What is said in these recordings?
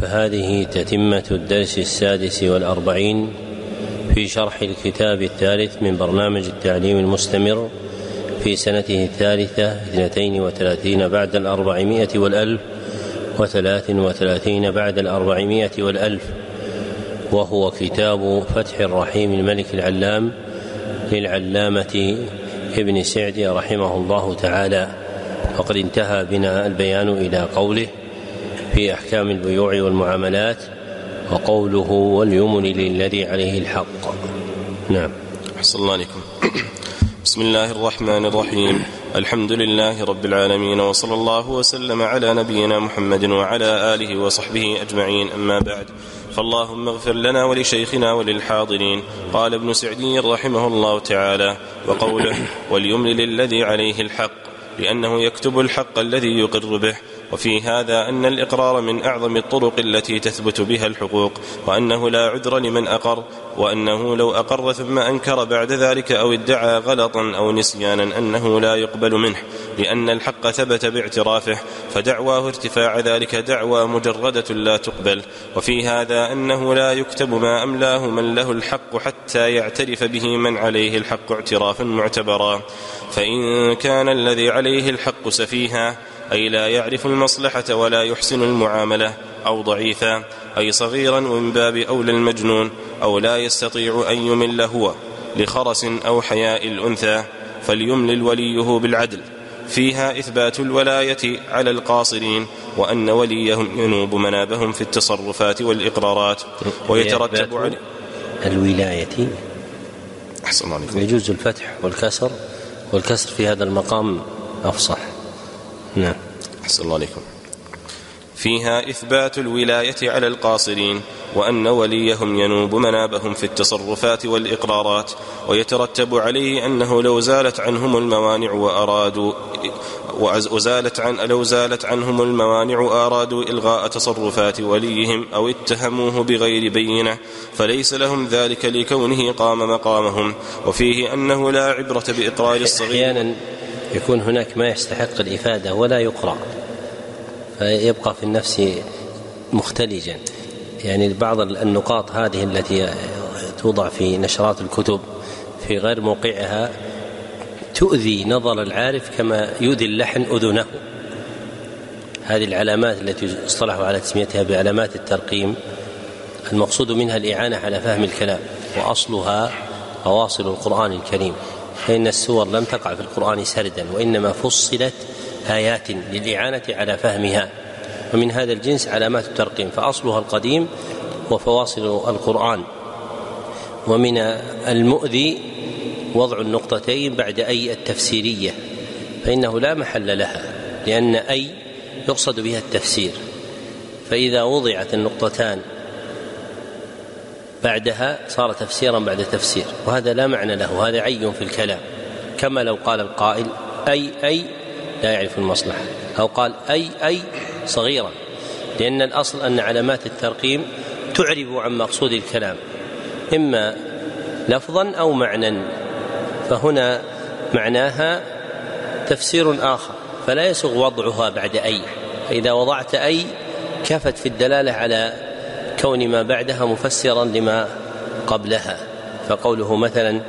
فهذه تتمة الدرس السادس والأربعين في شرح الكتاب الثالث من برنامج التعليم المستمر في سنته الثالثة اثنتين وثلاثين بعد الأربعمائة والألف وثلاث وثلاثين بعد الأربعمائة والألف. وهو كتاب فتح الرحيم الملك العلام للعلامة ابن سعد رحمه الله تعالى. وقد انتهى بنا البيان إلى قوله في أحكام البيوع والمعاملات وقوله واليمن للذي عليه الحق. نعم. أحسن الله عليكم. بسم الله الرحمن الرحيم. الحمد لله رب العالمين وصلى الله وسلم على نبينا محمد وعلى آله وصحبه أجمعين. أما بعد فاللهم اغفر لنا ولشيخنا وللحاضرين. قال ابن سعدي رحمه الله تعالى وقوله واليمن للذي عليه الحق لأنه يكتب الحق الذي يقر به. وفي هذا أن الإقرار من أعظم الطرق التي تثبت بها الحقوق وأنه لا عذر لمن أقر وأنه لو أقر ثم أنكر بعد ذلك أو ادعى غلطا أو نسيانا أنه لا يقبل منه لأن الحق ثبت باعترافه فدعواه ارتفاع ذلك دعوى مجردة لا تقبل. وفي هذا أنه لا يكتب ما أملاه من له الحق حتى يعترف به من عليه الحق اعترافا معتبرا. فإن كان الذي عليه الحق سفيها أي لا يعرف المصلحة ولا يحسن المعاملة أو ضعيفا أي صغيرا ومن باب أولى المجنون أو لا يستطيع أن يمل هو لخرس أو حياء الأنثى فليملل وليه بالعدل. فيها إثبات الولاية على القاصرين وأن وليهم ينوب منابهم في التصرفات والإقرارات ويترتب عليه الولاية. أحسن عليكم يجوز الفتح والكسر والكسر في هذا المقام أفصح. نعم. أحسن الله عليكم. فيها إثبات الولاية على القاصرين وأن وليهم ينوب منابهم في التصرفات والإقرارات ويترتب عليه أنه لو زالت عنهم الموانع وأرادوا وزالت عن لو زالت عنهم الموانع وأرادوا إلغاء تصرفات وليهم أو اتهموه بغير بينة فليس لهم ذلك لكونه قام مقامهم. وفيه أنه لا عبرة بإقرار الصغير. أحيانا يكون هناك ما يستحق الإفادة ولا يقرأ فيبقى في النفس مختلجا. يعني بعض النقاط هذه التي توضع في نشرات الكتب في غير موقعها تؤذي نظر العارف كما يؤذي اللحن أذنه. هذه العلامات التي اصطلحوا على تسميتها بعلامات الترقيم المقصود منها الإعانة على فهم الكلام وأصلها أواصل القرآن الكريم. فإن السور لم تقع في القرآن سردا وإنما فصلت آيات للإعانة على فهمها. ومن هذا الجنس علامات الترقيم فأصلها القديم وفواصل القرآن. ومن المؤذي وضع النقطتين بعد أي التفسيرية فإنه لا محل لها لأن أي يقصد بها التفسير. فإذا وضعت النقطتان بعدها صار تفسيرا بعد تفسير وهذا لا معنى له هذا عي في الكلام. كما لو قال القائل أي أي لا يعرف المصلحة أو قال أي أي صغيرا لأن الأصل أن علامات الترقيم تعرب عن مقصود الكلام. إما لفظا أو معنى فهنا معناها تفسير آخر فلا يسوغ وضعها بعد أي. فإذا وضعت أي كفت في الدلالة على كون ما بعدها مفسرا لما قبلها فقوله مثلا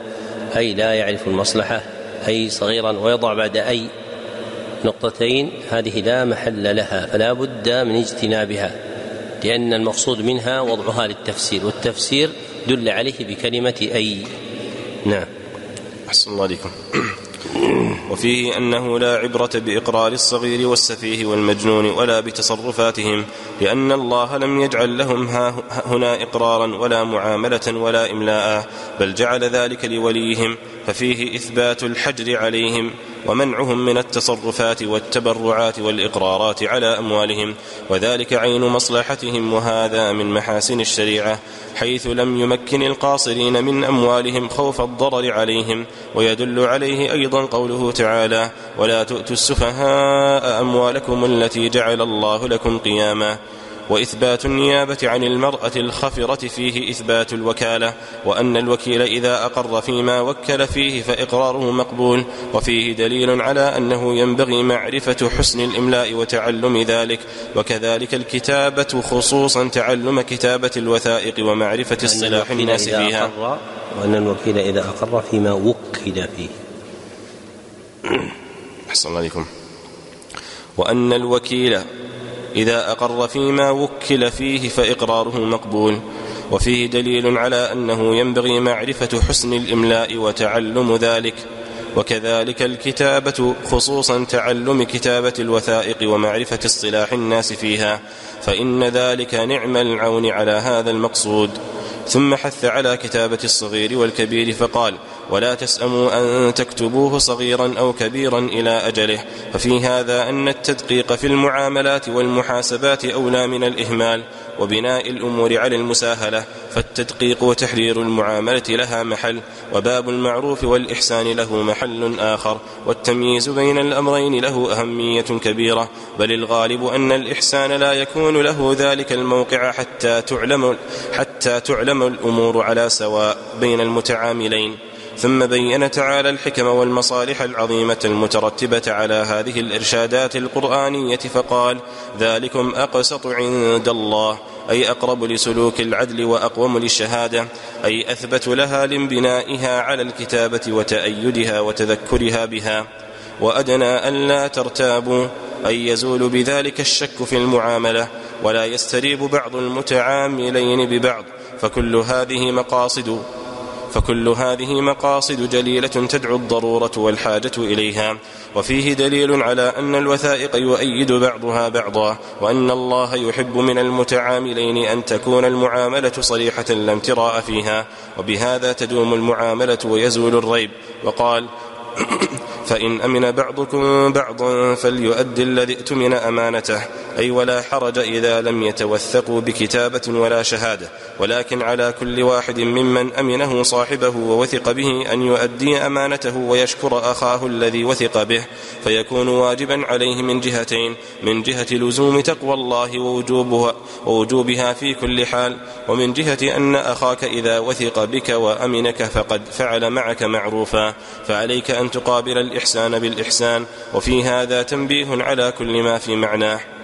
أي لا يعرف المصلحة أي صغيرا ويضع بعد أي نقطتين هذه لا محل لها فلا بد من اجتنابها لأن المقصود منها وضعها للتفسير والتفسير دل عليه بكلمة أي. نعم. أحسن الله عليكم. وفيه أنه لا عبرة بإقرار الصغير والسفيه والمجنون ولا بتصرفاتهم لأن الله لم يجعل لهم هنا إقرارا ولا معاملة ولا إملاء بل جعل ذلك لوليهم ففيه إثبات الحجر عليهم ومنعهم من التصرفات والتبرعات والإقرارات على أموالهم وذلك عين مصلحتهم وهذا من محاسن الشريعة حيث لم يمكن القاصرين من أموالهم خوف الضرر عليهم ويدل عليه أيضا قوله تعالى ولا تؤتوا السفهاء أموالكم التي جعل الله لكم قياما وإثبات النيابة عن المرأة الخفرة فيه إثبات الوكالة وأن الوكيل إذا أقر فيما وكل فيه فإقراره مقبول وفيه دليل على أنه ينبغي معرفة حسن الإملاء وتعلم ذلك وكذلك الكتابة خصوصا تعلم كتابة الوثائق ومعرفة اصطلاح الناس فيها. وأن الوكيل إذا أقر فيما وكل فيه. أحسن الله عليكم. وأن الوكيل إذا أقر فيما وكل فيه فإقراره مقبول. وفيه دليل على أنه ينبغي معرفة حسن الإملاء وتعلم ذلك. وكذلك الكتابة خصوصا تعلم كتابة الوثائق ومعرفة اصطلاح الناس فيها. فإن ذلك نعم العون على هذا المقصود. ثم حث على كتابة الصغير والكبير فقال ولا تسأموا أن تكتبوه صغيرا أو كبيرا إلى أجله ففي هذا أن التدقيق في المعاملات والمحاسبات أولى من الإهمال. وبناء الأمور على المساهلة فالتدقيق وتحرير المعاملة لها محل وباب المعروف والإحسان له محل آخر والتمييز بين الأمرين له أهمية كبيرة بل الغالب أن الإحسان لا يكون له ذلك الموقع حتى تعلم حتى تعلم الأمور على سواء بين المتعاملين. ثم بين تعالى الحكم والمصالح العظيمة المترتبة على هذه الإرشادات القرآنية فقال ذلكم أقسط عند الله. أي أقرب لسلوك العدل وأقوم للشهادة أي أثبت لها لانبنائها على الكتابة وتأيدها وتذكرها بها. وأدنى الا ترتابوا أي يزول بذلك الشك في المعاملة ولا يستريب بعض المتعاملين ببعض فكل هذه مقاصد. فكل هذه مقاصد جليلة تدعو الضرورة والحاجة إليها. وفيه دليل على أن الوثائق يؤيد بعضها بعضا وأن الله يحب من المتعاملين أن تكون المعاملة صريحة لا امتراء فيها. وبهذا تدوم المعاملة ويزول الريب. وقال فإن أمن بعضكم بعضا فليؤد الذي ائتمن أمانته. أي ولا حرج إذا لم يتوثقوا بكتابة ولا شهادة. ولكن على كل واحد ممن أمنه صاحبه ووثق به أن يؤدي أمانته ويشكر أخاه الذي وثق به فيكون واجبا عليه من جهتين من جهة لزوم تقوى الله ووجوبها, ووجوبها في كل حال ومن جهة أن أخاك إذا وثق بك وأمنك فقد فعل معك معروفا فعليك أن تقابل الإحسان بالإحسان وفي هذا تنبيه على كل ما في معناه.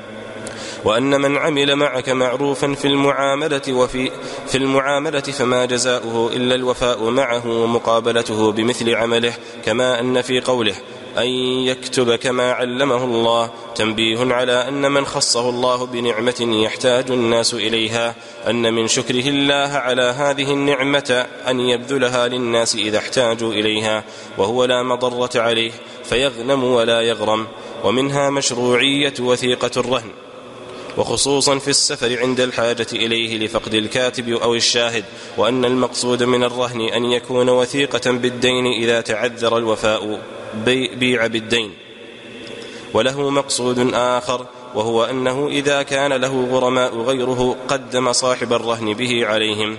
وأن من عمل معك معروفا في المعاملة وفي في المعاملة فما جزاؤه إلا الوفاء معه ومقابلته بمثل عمله كما أن في قوله أن يكتب كما علمه الله. تنبيه على أن من خصه الله بنعمة يحتاج الناس إليها أن من شكره الله على هذه النعمة أن يبذلها للناس إذا احتاجوا إليها وهو لا مضرة عليه فيغنم ولا يغرم. ومنها مشروعية وثيقة الرهن. وخصوصا في السفر عند الحاجة إليه لفقد الكاتب أو الشاهد وأن المقصود من الرهن أن يكون وثيقة بالدين إذا تعذر الوفاء بيع بالدين. وله مقصود آخر وهو أنه إذا كان له غرماء غيره قدم صاحب الرهن به عليهم.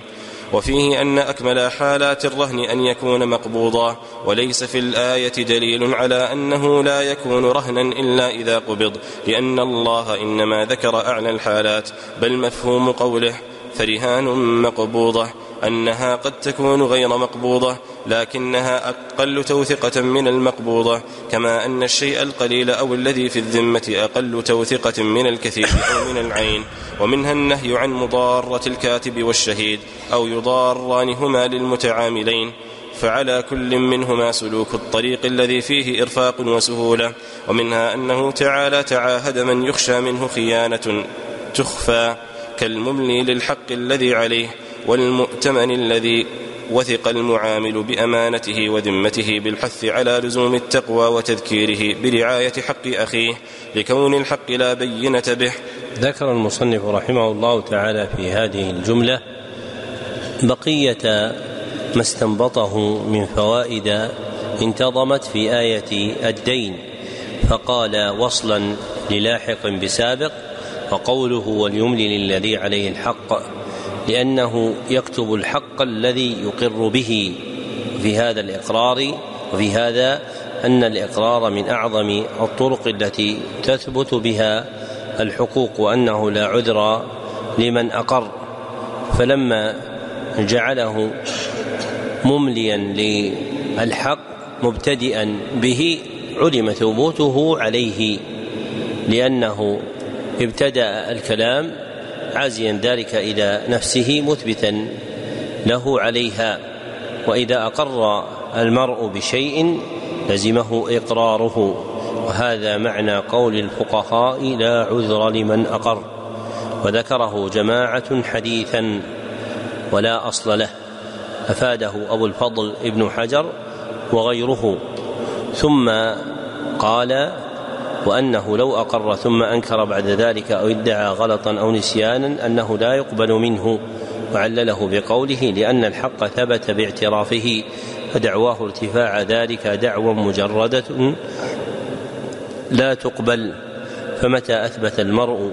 وفيه أن أكمل حالات الرهن أن يكون مقبوضا وليس في الآية دليل على أنه لا يكون رهنا إلا إذا قبض لأن الله إنما ذكر أعلى الحالات بل مفهوم قوله فرهان مقبوضة أنها قد تكون غير مقبوضة لكنها أقل توثقة من المقبوضة كما أن الشيء القليل أو الذي في الذمة أقل توثقة من الكثير أو من العين ومنها النهي عن مضارة الكاتب والشهيد أو يضاران هما للمتعاملين فعلى كل منهما سلوك الطريق الذي فيه إرفاق وسهولة ومنها أنه تعالى تعاهد من يخشى منه خيانة تخفى كالمملي للحق الذي عليه والمؤتمن الذي وثق المعامل بأمانته وذمته بالحث على لزوم التقوى وتذكيره برعاية حق أخيه لكون الحق لا بينة به. ذكر المصنف رحمه الله تعالى في هذه الجملة بقية ما استنبطه من فوائد انتظمت في آية الدين فقال وصلا للاحق بسابق وقوله وليملي للذي عليه الحق. لأنه يكتب الحق الذي يقر به في هذا الإقرار وفي هذا أن الإقرار من أعظم الطرق التي تثبت بها الحقوق وأنه لا عذر لمن أقر. فلما جعله ممليا للحق مبتدئا به علم ثبوته عليه لأنه ابتدأ الكلام عازيا ذلك إلى نفسه مثبتا له عليها وإذا أقر المرء بشيء لزمه إقراره. وهذا معنى قول الفقهاء لا عذر لمن أقر. وذكره جماعة حديثا ولا أصل له أفاده أبو الفضل ابن حجر وغيره. ثم قال وأنه لو أقر ثم أنكر بعد ذلك أو ادعى غلطا أو نسيانا أنه لا يقبل منه وعلله بقوله لأن الحق ثبت باعترافه فدعواه ارتفاع ذلك دعوى مجردة لا تقبل فمتى أثبت المرء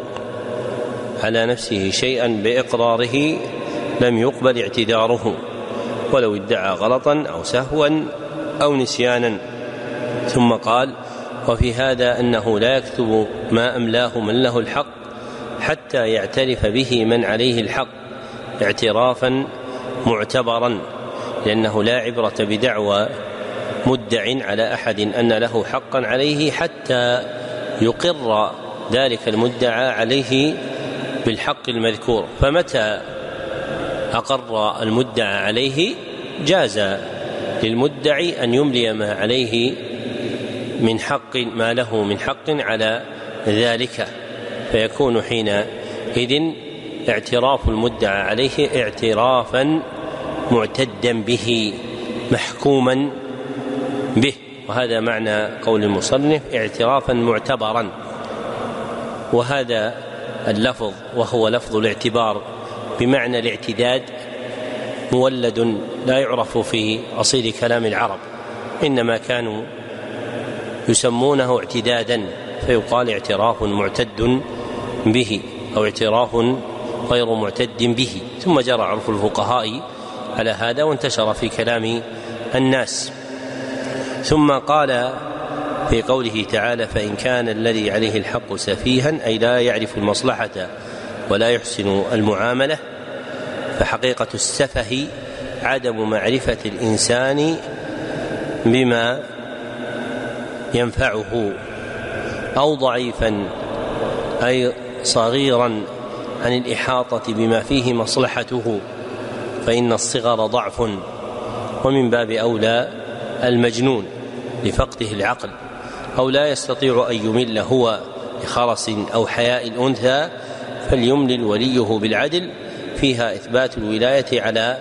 على نفسه شيئا بإقراره لم يقبل اعتذاره ولو ادعى غلطا أو سهوا أو نسيانا ثم قال وفي هذا أنه لا يكتب ما أملاه من له الحق حتى يعترف به من عليه الحق اعترافا معتبرا لأنه لا عبرة بدعوى مدع على أحد أن له حقا عليه حتى يقر ذلك المدعى عليه بالحق المذكور. فمتى أقر المدعى عليه؟ جاز للمدعي أن يملي ما عليه من حق ما له من حق على ذلك. فيكون حينئذ اعتراف المدعى عليه اعترافا معتدا به محكوما به. وهذا معنى قول المصنف اعترافا معتبرا. وهذا اللفظ وهو لفظ الاعتبار بمعنى الاعتداد مولد لا يعرف في أصيل كلام العرب إنما كانوا يسمونه اعتدادا فيقال اعتراف معتد به أو اعتراف غير معتد به. ثم جرى عرف الفقهاء على هذا وانتشر في كلام الناس. ثم قال في قوله تعالى فإن كان الذي عليه الحق سفيها أي لا يعرف المصلحة ولا يحسن المعاملة فحقيقة السفه عدم معرفة الإنسان بما ينفعه أو ضعيفا أي صغيرا عن الإحاطة بما فيه مصلحته فإن الصغر ضعف ومن باب أولى المجنون لفقده العقل أو لا يستطيع أن يمل هو لخرس أو حياء الأنثى فليملل وليه بالعدل فيها إثبات الولاية على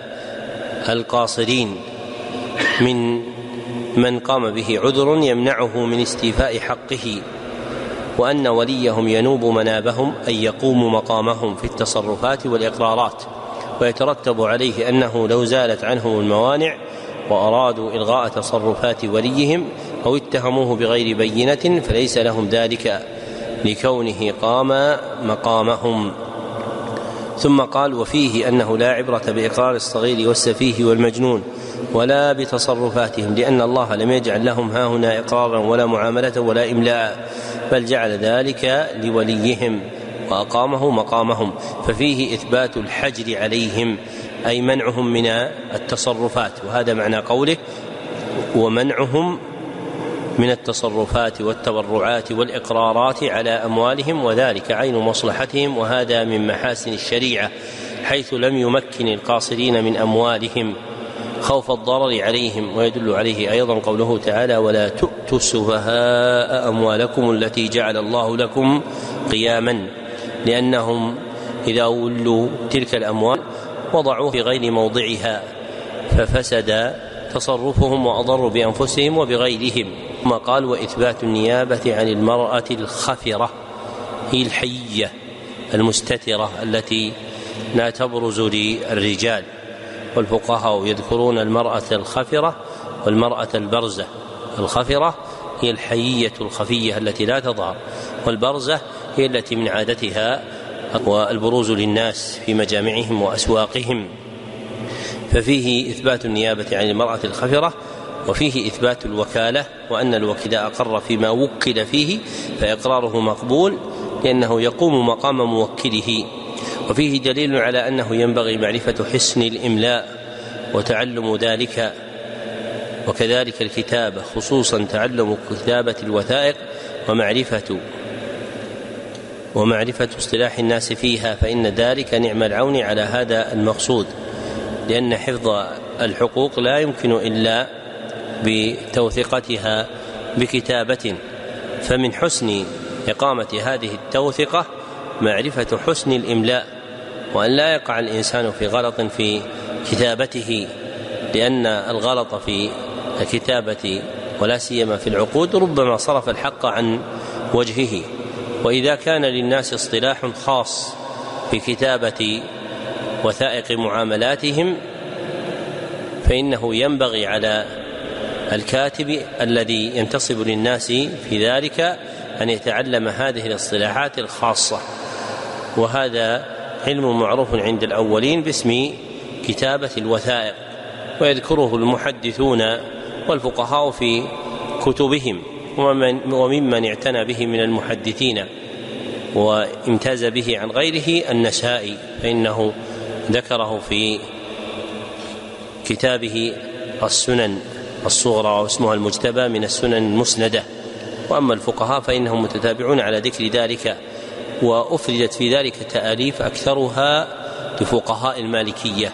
القاصرين من من قام به عذر يمنعه من استيفاء حقه وأن وليهم ينوب منابهم أن يقوم مقامهم في التصرفات والإقرارات ويترتب عليه أنه لو زالت عنهم الموانع وأرادوا إلغاء تصرفات وليهم أو اتهموه بغير بينة فليس لهم ذلك لكونه قام مقامهم. ثم قال وفيه أنه لا عبرة بإقرار الصغير والسفيه والمجنون ولا بتصرفاتهم لأن الله لم يجعل لهم ها هنا إقرارا ولا معاملة ولا إملاء بل جعل ذلك لوليهم وأقامه مقامهم ففيه إثبات الحجر عليهم أي منعهم من التصرفات وهذا معنى قوله ومنعهم من التصرفات والتبرعات والإقرارات على أموالهم وذلك عين مصلحتهم وهذا من محاسن الشريعة حيث لم يمكن القاصرين من أموالهم. خوف الضرر عليهم ويدل عليه أيضا قوله تعالى ولا تؤتوا السفهاء أموالكم التي جعل الله لكم قياما لأنهم إذا ولوا تلك الأموال وضعوه في غير موضعها ففسد تصرفهم واضروا بأنفسهم وبغيرهم ثم قال وإثبات النيابة عن المرأة الخفرة هي الحية المستترة التي لا تبرز للرجال والفقهاء يذكرون المرأة الخفرة والمرأة البرزة. الخفرة هي الحيية الخفية التي لا تظهر والبرزة هي التي من عادتها والبروز للناس في مجامعهم وأسواقهم. ففيه إثبات النيابة عن المرأة الخفرة وفيه إثبات الوكالة وأن الوكيل أقر فيما وكل فيه فإقراره مقبول لأنه يقوم مقام موكله. وفيه دليل على أنه ينبغي معرفة حسن الإملاء وتعلم ذلك وكذلك الكتابة خصوصا تعلم كتابة الوثائق ومعرفة ومعرفة اصطلاح الناس فيها فإن ذلك نعم العون على هذا المقصود لأن حفظ الحقوق لا يمكن إلا بتوثقتها بكتابة. فمن حسن إقامة هذه التوثقة معرفة حسن الإملاء. وأن لا يقع الإنسان في غلط في كتابته لأن الغلط في الكتابة ولا سيما في العقود ربما صرف الحق عن وجهه. وإذا كان للناس اصطلاح خاص في كتابة وثائق معاملاتهم فإنه ينبغي على الكاتب الذي ينتصب للناس في ذلك أن يتعلم هذه الاصطلاحات الخاصة. وهذا علم معروف عند الأولين باسم كتابة الوثائق ويذكره المحدثون والفقهاء في كتبهم وممن اعتنى به من المحدثين وامتاز به عن غيره النسائي فإنه ذكره في كتابه السنن الصغرى واسمها المجتبى من السنن المسندة. وأما الفقهاء فإنهم متتابعون على ذكر ذلك وأفردت في ذلك تآليف أكثرها لفقهاء المالكية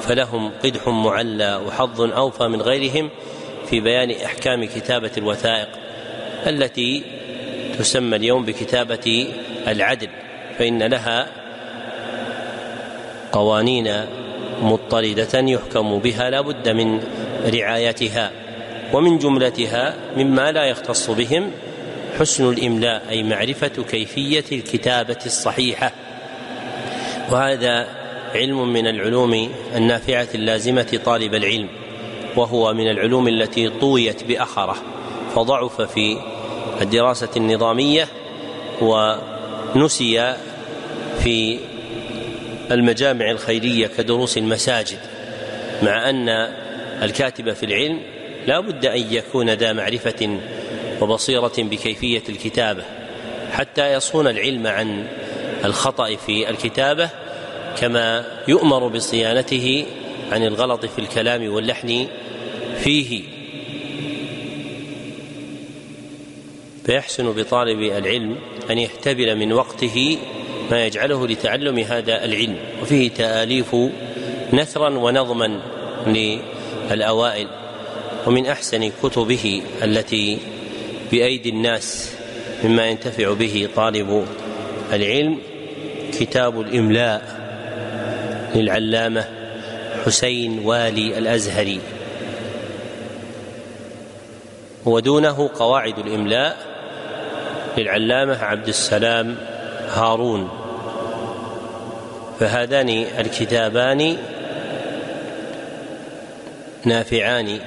فلهم قدح معلى وحظ أوفى من غيرهم في بيان إحكام كتابة الوثائق التي تسمى اليوم بكتابة العدل فإن لها قوانين مضطردة يحكم بها لا بد من رعايتها ومن جملتها مما لا يختص بهم حسن الإملاء أي معرفة كيفية الكتابة الصحيحة. وهذا علم من العلوم النافعة اللازمة طالب العلم وهو من العلوم التي طويت بأخرة فضعف في الدراسة النظامية ونسي في المجامع الخيرية كدروس المساجد مع أن الكاتب في العلم لا بد أن يكون ذا معرفة وبصيرة بكيفية الكتابة حتى يصون العلم عن الخطأ في الكتابة كما يؤمر بصيانته عن الغلط في الكلام واللحن فيه. فيحسن بطالب العلم أن يحتبل من وقته ما يجعله لتعلم هذا العلم وفيه تآليف نثرا ونظما للأوائل ومن أحسن كتبه التي بأيدي الناس مما ينتفع به طالب العلم كتاب الإملاء للعلامة حسين والي الأزهري. ودونه قواعد الإملاء للعلامة عبد السلام هارون. فهذان الكتابان نافعان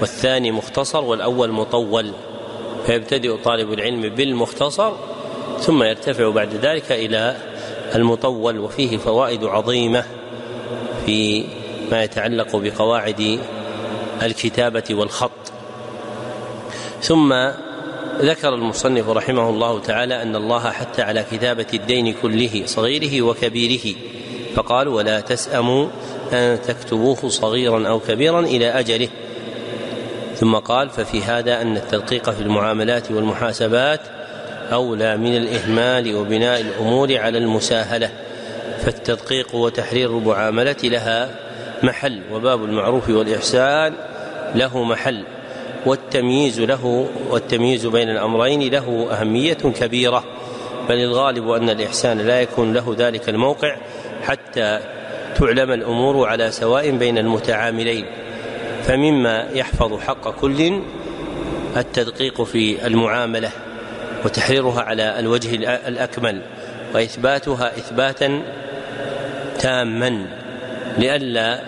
والثاني مختصر والأول مطول. فيبتدئ طالب العلم بالمختصر ثم يرتفع بعد ذلك إلى المطول وفيه فوائد عظيمة في ما يتعلق بقواعد الكتابة والخط. ثم ذكر المصنف رحمه الله تعالى أن الله حث على كتابة الدين كله صغيره وكبيره. فقال ولا تسأموا أن تكتبوه صغيرا أو كبيرا إلى أجله. ثم قال ففي هذا أن التدقيق في المعاملات والمحاسبات أولى من الإهمال وبناء الأمور على المساهلة فالتدقيق وتحرير المعاملة لها محل وباب المعروف والإحسان له محل والتمييز له والتمييز بين الأمرين له أهمية كبيرة بل الغالب أن الإحسان لا يكون له ذلك الموقع حتى تعلم الأمور على سواء بين المتعاملين. فمما يحفظ حق كل التدقيق في المعاملة وتحريرها على الوجه الأكمل وإثباتها إثباتا تاما لئلا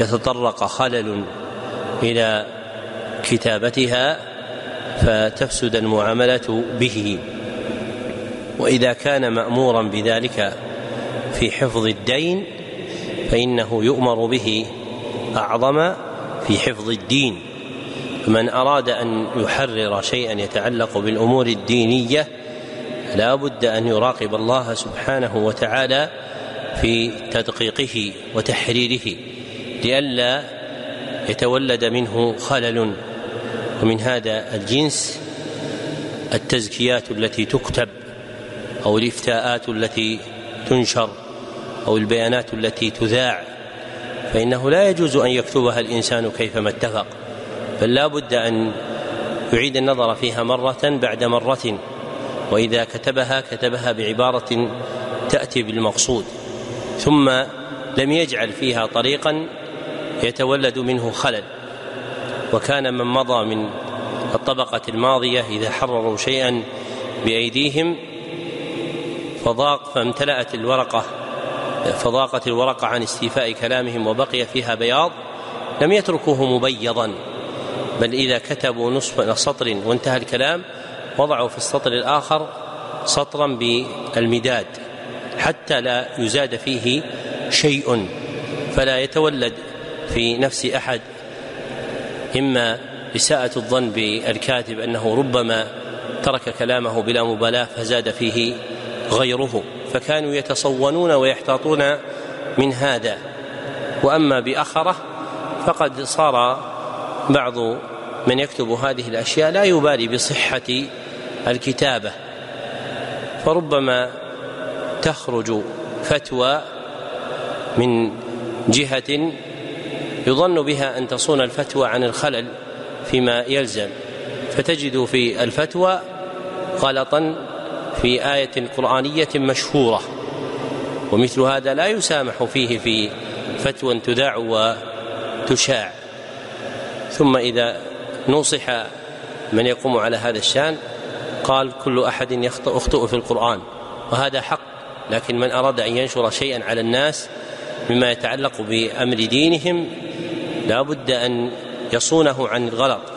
يتطرق خلل إلى كتابتها فتفسد المعاملة به. وإذا كان مأمورا بذلك في حفظ الدين فإنه يؤمر به أعظم في حفظ الدين. فمن أراد أن يحرر شيئا يتعلق بالأمور الدينية لا بد أن يراقب الله سبحانه وتعالى في تدقيقه وتحريره لئلا يتولد منه خلل. ومن هذا الجنس التزكيات التي تكتب أو الإفتاءات التي تنشر أو البيانات التي تذاع. فإنه لا يجوز أن يكتبها الإنسان كيفما اتفق بل لا بد أن يعيد النظر فيها مرة بعد مرة وإذا كتبها كتبها بعبارة تأتي بالمقصود ثم لم يجعل فيها طريقا يتولد منه خلل وكان من مضى من الطبقة الماضية إذا حرروا شيئا بأيديهم فضاق فامتلأت الورقة فضاقت الورقة عن استيفاء كلامهم وبقي فيها بياض لم يتركوه مبيضا. بل إذا كتبوا نصف سطر وانتهى الكلام وضعوا في السطر الآخر سطرا بالمداد حتى لا يزاد فيه شيء. فلا يتولد في نفس أحد إما إساءة الظن بالكاتب أنه ربما ترك كلامه بلا مبالاة فزاد فيه غيره. فكانوا يتصونون ويحتاطون من هذا. وأما بآخره فقد صار بعض من يكتب هذه الأشياء لا يبالي بصحة الكتابة. فربما تخرج فتوى من جهة يظن بها أن تصون الفتوى عن الخلل فيما يلزم. فتجد في الفتوى غلطا في آية قرآنية مشهورة ومثل هذا لا يسامح فيه في فتوى تذاع وتشاع. ثم إذا نصح من يقوم على هذا الشأن قال كل أحد يخطئ في القرآن وهذا حق لكن من أراد أن ينشر شيئا على الناس مما يتعلق بأمر دينهم لا بد أن يصونه عن الغلط.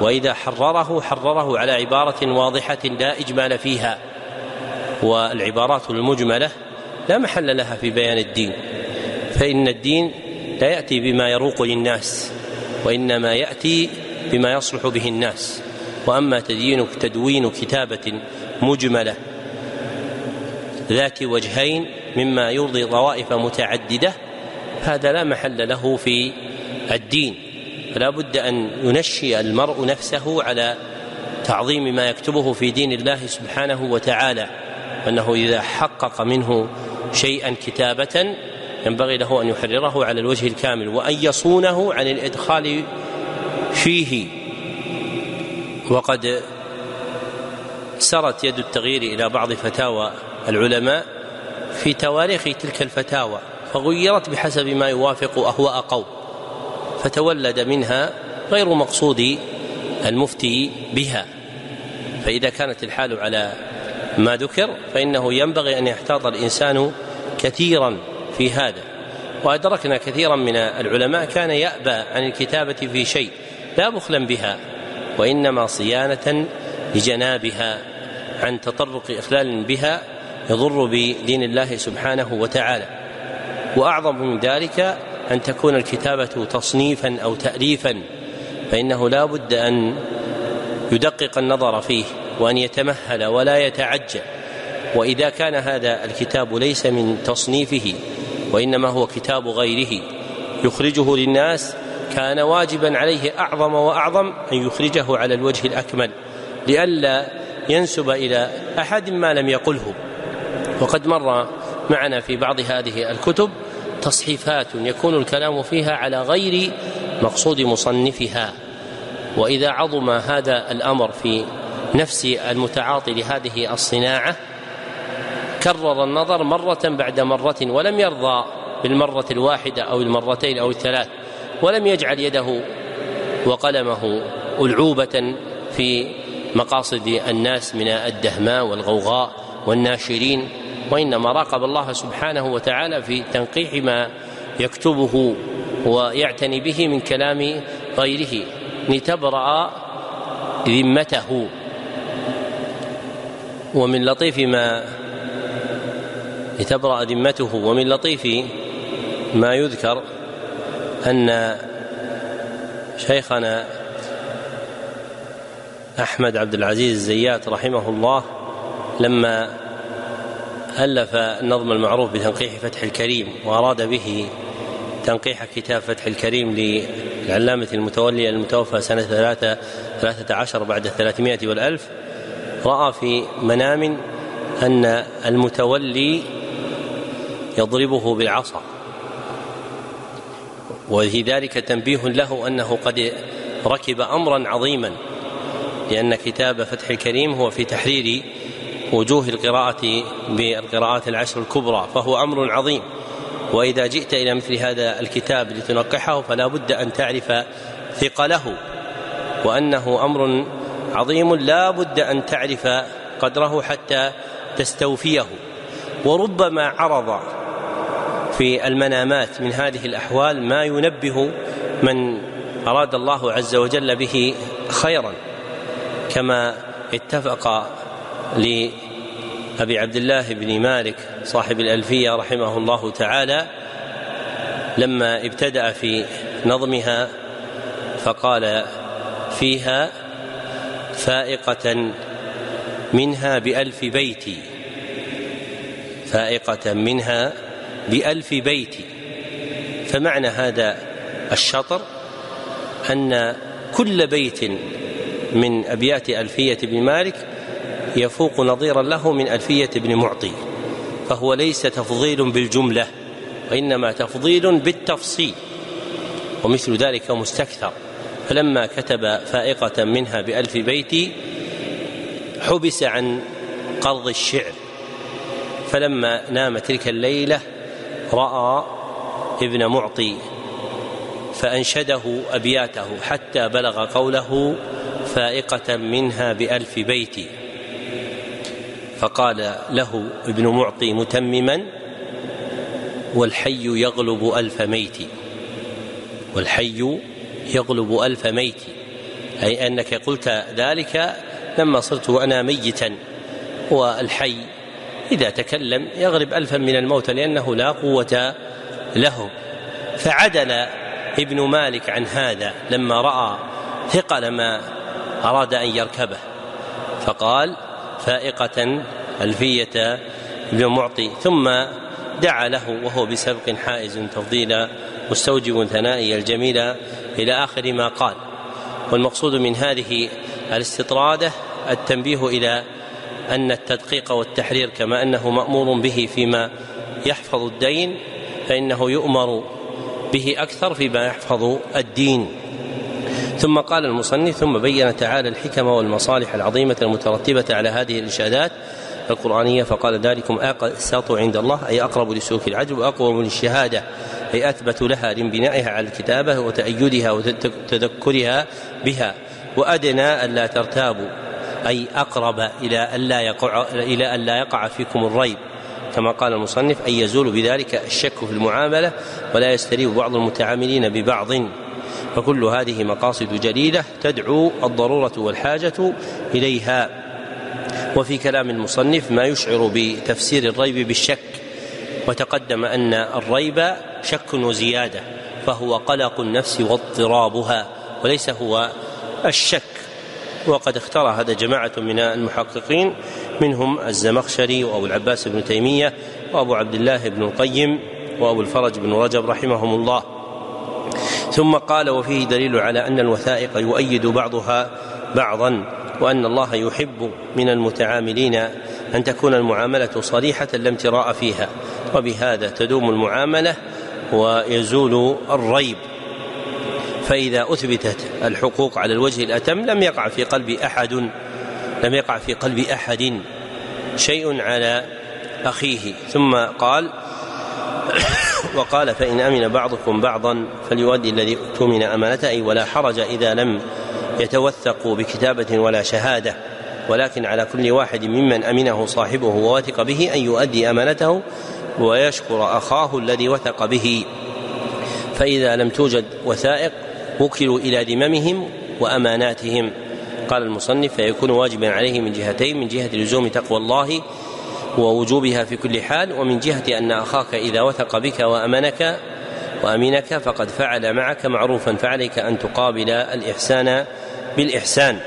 وإذا حرره حرره على عبارة واضحة لا إجمال فيها. والعبارات المجملة لا محل لها في بيان الدين. فإن الدين لا يأتي بما يروق للناس وإنما يأتي بما يصلح به الناس. وأما تدين تدوين كتابة مجملة ذات وجهين مما يرضي طوائف متعددة هذا لا محل له في الدين. فلا بد أن ينشي المرء نفسه على تعظيم ما يكتبه في دين الله سبحانه وتعالى أنه إذا حقق منه شيئا كتابة ينبغي له أن يحرره على الوجه الكامل وأن يصونه عن الإدخال فيه. وقد سرت يد التغيير إلى بعض فتاوى العلماء في تواريخ تلك الفتاوى فغيرت بحسب ما يوافق أهواء قوم. فتولد منها غير مقصود المفتي بها. فإذا كانت الحال على ما ذكر فإنه ينبغي أن يحتاط الإنسان كثيرا في هذا. وأدركنا كثيرا من العلماء كان يأبى عن الكتابة في شيء لا بخلا بها وإنما صيانة لجنابها عن تطرق إخلال بها يضر بدين الله سبحانه وتعالى. وأعظم من ذلك أن تكون الكتابة تصنيفا أو تأليفا فإنه لا بد أن يدقق النظر فيه وأن يتمهل ولا يتعجل. وإذا كان هذا الكتاب ليس من تصنيفه وإنما هو كتاب غيره يخرجه للناس كان واجبا عليه أعظم وأعظم أن يخرجه على الوجه الأكمل لئلا ينسب إلى أحد ما لم يقله. وقد مر معنا في بعض هذه الكتب تصحيفات يكون الكلام فيها على غير مقصود مصنفها. وإذا عظم هذا الأمر في نفس المتعاطي لهذه الصناعة كرر النظر مرة بعد مرة ولم يرضى بالمرة الواحدة أو المرتين أو الثلاث ولم يجعل يده وقلمه ألعوبة في مقاصد الناس من الدهماء والغوغاء والناشرين وانما راقب الله سبحانه وتعالى في تنقيح ما يكتبه ويعتني به من كلام غيره لتبرأ ذمته. ومن لطيف ما لتبرأ ذمته ومن لطيف ما يذكر أن شيخنا أحمد عبد العزيز الزيات رحمه الله لما ألف النظم المعروف بتنقيح فتح الكريم وأراد به تنقيح كتاب فتح الكريم للعلامة المتولي المتوفى سنة ثلاثة ثلاثة عشر بعد الثلاثمائة والألف. رأى في منام أن المتولي يضربه بالعصا. وفي ذلك تنبيه له أنه قد ركب أمرا عظيما لأن كتاب فتح الكريم هو في تحرير وجوه القراءة بالقراءات العشر الكبرى فهو أمر عظيم. وإذا جئت إلى مثل هذا الكتاب لتنقحه فلا بد أن تعرف ثقله وأنه أمر عظيم لا بد أن تعرف قدره حتى تستوفيه. وربما عرض في المنامات من هذه الأحوال ما ينبه من أراد الله عز وجل به خيرا كما اتفق لأبي عبد الله بن مالك صاحب الألفية رحمه الله تعالى لما ابتدأ في نظمها فقال فيها فائقة منها بألف بيت فائقة منها بألف بيت فمعنى هذا الشطر أن كل بيت من أبيات ألفية بن مالك يفوق نظيرا له من ألفية ابن معطي فهو ليس تفضيل بالجملة وإنما تفضيل بالتفصيل ومثل ذلك مستكثر. فلما كتب فائقة منها بألف بيت حبس عن قرض الشعر فلما نام تلك الليلة رأى ابن معطي فأنشده أبياته حتى بلغ قوله فائقة منها بألف بيت. فقال له ابن معطي متمما والحي يغلب ألف ميت. والحي يغلب ألف ميت. أي أنك قلت ذلك لما صرت وأنا ميتا. والحي إذا تكلم يغلب ألفا من الموت لأنه لا قوة له. فعدل ابن مالك عن هذا لما رأى ثقل ما أراد أن يركبه. فقال فائقة ألفية ابن معطي ثم دعا له وهو بسبق حائز تفضيلا مستوجب ثنائي الجميل إلى آخر ما قال. والمقصود من هذه الاستطرادة التنبيه إلى أن التدقيق والتحرير كما أنه مأمور به فيما يحفظ الدين فإنه يؤمر به أكثر فيما يحفظ الدين. ثم قال المصنف ثم بين تعالى الحكم والمصالح العظيمة المترتبة على هذه الإرشادات القرآنية فقال ذلكم أقسط عند الله أي أقرب لسلوك العدل وأقوم للشهادة أي أثبت لها لانبنائها على الكتابة وتأيدها وتذكرها بها وأدنى ألا ترتابوا أي أقرب إلى ألا يقع إلى ألا يقع فيكم الريب كما قال المصنف أن يزول بذلك الشك في المعاملة ولا يستريب بعض المتعاملين ببعض. فكل هذه مقاصد جليلة تدعو الضرورة والحاجة إليها. وفي كلام المصنف ما يشعر بتفسير الريب بالشك وتقدم أن الريب شك وزيادة فهو قلق النفس واضطرابها وليس هو الشك. وقد اختار هذا جماعة من المحققين منهم الزمخشري وأبو العباس بن تيمية وأبو عبد الله بن القيم وأبو الفرج بن رجب رحمهم الله. ثم قال وفيه دليل على أن الوثائق يؤيد بعضها بعضا وأن الله يحب من المتعاملين أن تكون المعاملة صريحة لا امتراء فيها وبهذا تدوم المعاملة ويزول الريب. فإذا أثبتت الحقوق على الوجه الأتم لم يقع في قلب أحد لم يقع في قلب أحد شيء على أخيه. ثم قال وقال فإن أمن بعضكم بعضا فليؤدي الذي اؤتمن أمانته أي ولا حرج إذا لم يتوثقوا بكتابة ولا شهادة. ولكن على كل واحد ممن أمنه صاحبه ووثق به أن يؤدي أمانته ويشكر أخاه الذي وثق به. فإذا لم توجد وثائق وكلوا إلى ذممهم وأماناتهم. قال المصنف فيكون واجبا عليه من جهتين من جهة لزوم تقوى الله ووجوبها في كل حال ومن جهة أن أخاك إذا وثق بك وأمنك وأمينك فقد فعل معك معروفا فعليك أن تقابل الإحسان بالإحسان.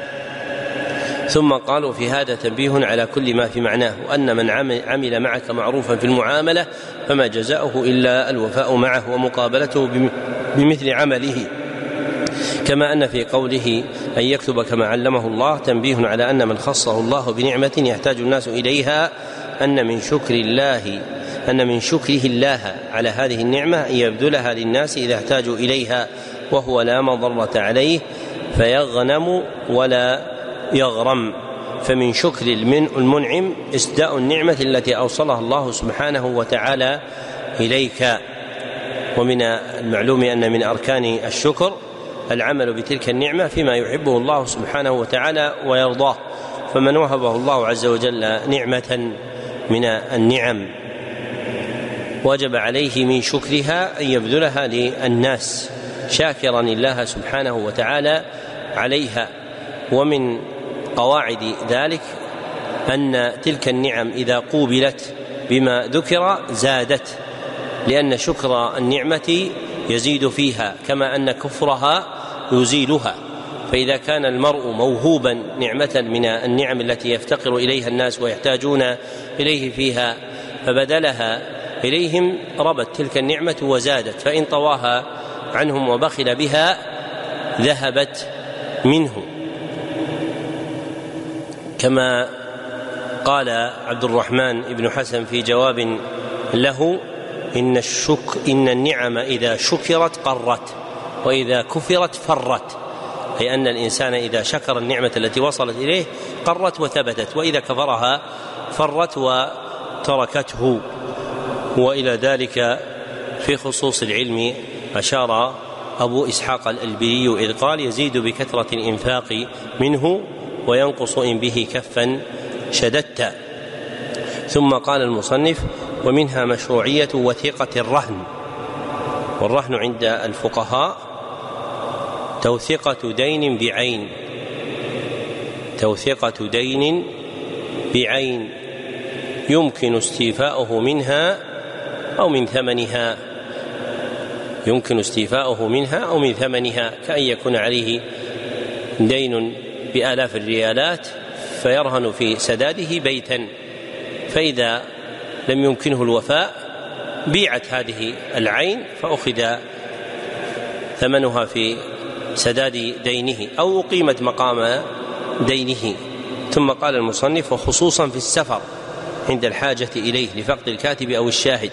ثم قالوا في هذا تنبيه على كل ما في معناه وأن من عمل معك معروفا في المعاملة فما جزاؤه إلا الوفاء معه ومقابلته بمثل عمله. كما أن في قوله أن يكتب كما علمه الله تنبيه على أن من خصه الله بنعمة يحتاج الناس إليها أن من شكر الله أن من شكره الله على هذه النعمة أن يبذلها للناس إذا احتاجوا إليها وهو لا مضرة عليه فيغنم ولا يغرم. فمن شكر المنعم إسداء النعمة التي أوصلها الله سبحانه وتعالى إليك. ومن المعلوم أن من أركان الشكر العمل بتلك النعمة فيما يحبه الله سبحانه وتعالى ويرضاه. فمن وهبه الله عز وجل نعمة من النعم. وجب عليه من شكرها أن يبذلها للناس شاكرا الله سبحانه وتعالى عليها. ومن قواعد ذلك أن تلك النعم إذا قوبلت بما ذكر زادت لأن شكر النعمة يزيد فيها كما أن كفرها يزيلها. فإذا كان المرء موهوبا نعمة من النعم التي يفتقر إليها الناس ويحتاجون إليه فيها فبدلها إليهم ربت تلك النعمة وزادت فإن طواها عنهم وبخل بها ذهبت منه. كما قال عبد الرحمن بن حسن في جواب له إن الشك إن النعم إذا شكرت قرت وإذا كفرت فرت. أي أن الإنسان إذا شكر النعمة التي وصلت إليه قرت وثبتت وإذا كفرها فرت وتركته. وإلى ذلك في خصوص العلم أشار أبو إسحاق الالبري إذ قال يزيد بكثرة الإنفاق منه وينقص إن به كفا شددت. ثم قال المصنف ومنها مشروعية وثيقه الرهن. والرهن عند الفقهاء توثقة دين بعين. توثقة دين بعين. يمكن استيفاؤه منها أو من ثمنها. يمكن استيفاؤه منها أو من ثمنها. كأن يكون عليه دين بآلاف الريالات فيرهن في سداده بيتا. فإذا لم يمكنه الوفاء بيعت هذه العين فأخذ ثمنها في سداد دينه أو أقيمت مقام دينه. ثم قال المصنف وخصوصا في السفر عند الحاجة إليه لفقد الكاتب أو الشاهد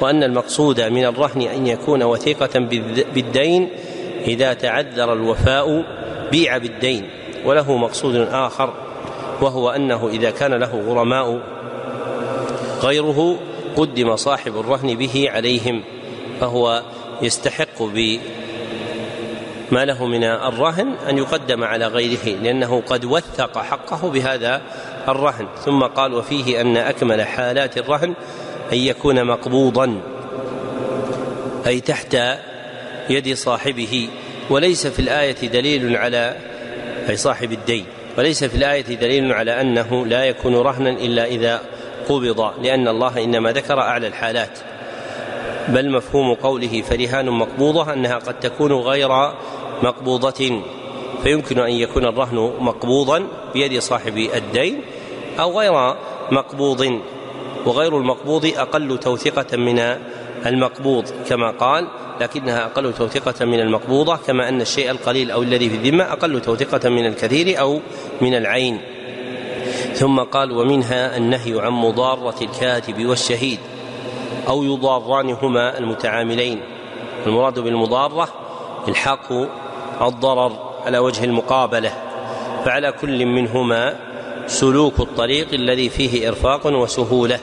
وأن المقصود من الرهن أن يكون وثيقة بالدين إذا تعذر الوفاء بيع بالدين. وله مقصود آخر وهو أنه إذا كان له غرماء غيره قدم صاحب الرهن به عليهم فهو يستحق ما له من الرهن أن يقدم على غيره لأنه قد وثق حقه بهذا الرهن. ثم قال وفيه أن أكمل حالات الرهن أن يكون مقبوضا أي تحت يد صاحبه. وليس في الآية دليل على أي صاحب الدين. وليس في الآية دليل على أنه لا يكون رهنا إلا إذا قبض لأن الله إنما ذكر أعلى الحالات. بل مفهوم قوله فرهان مقبوضة أنها قد تكون غير مقبوضة فيمكن أن يكون الرهن مقبوضا بيد صاحب الدين أو غير مقبوض وغير المقبوض أقل توثقة من المقبوض كما قال لكنها أقل توثقة من المقبوضة كما أن الشيء القليل أو الذي في الذمة أقل توثقة من الكثير أو من العين. ثم قال ومنها النهي عن مضارة الكاتب والشهيد أو يضاران هما المتعاملين. المراد بالمضارة إلحاق الضرر على وجه المقابلة فعلى كل منهما سلوك الطريق الذي فيه إرفاق وسهولة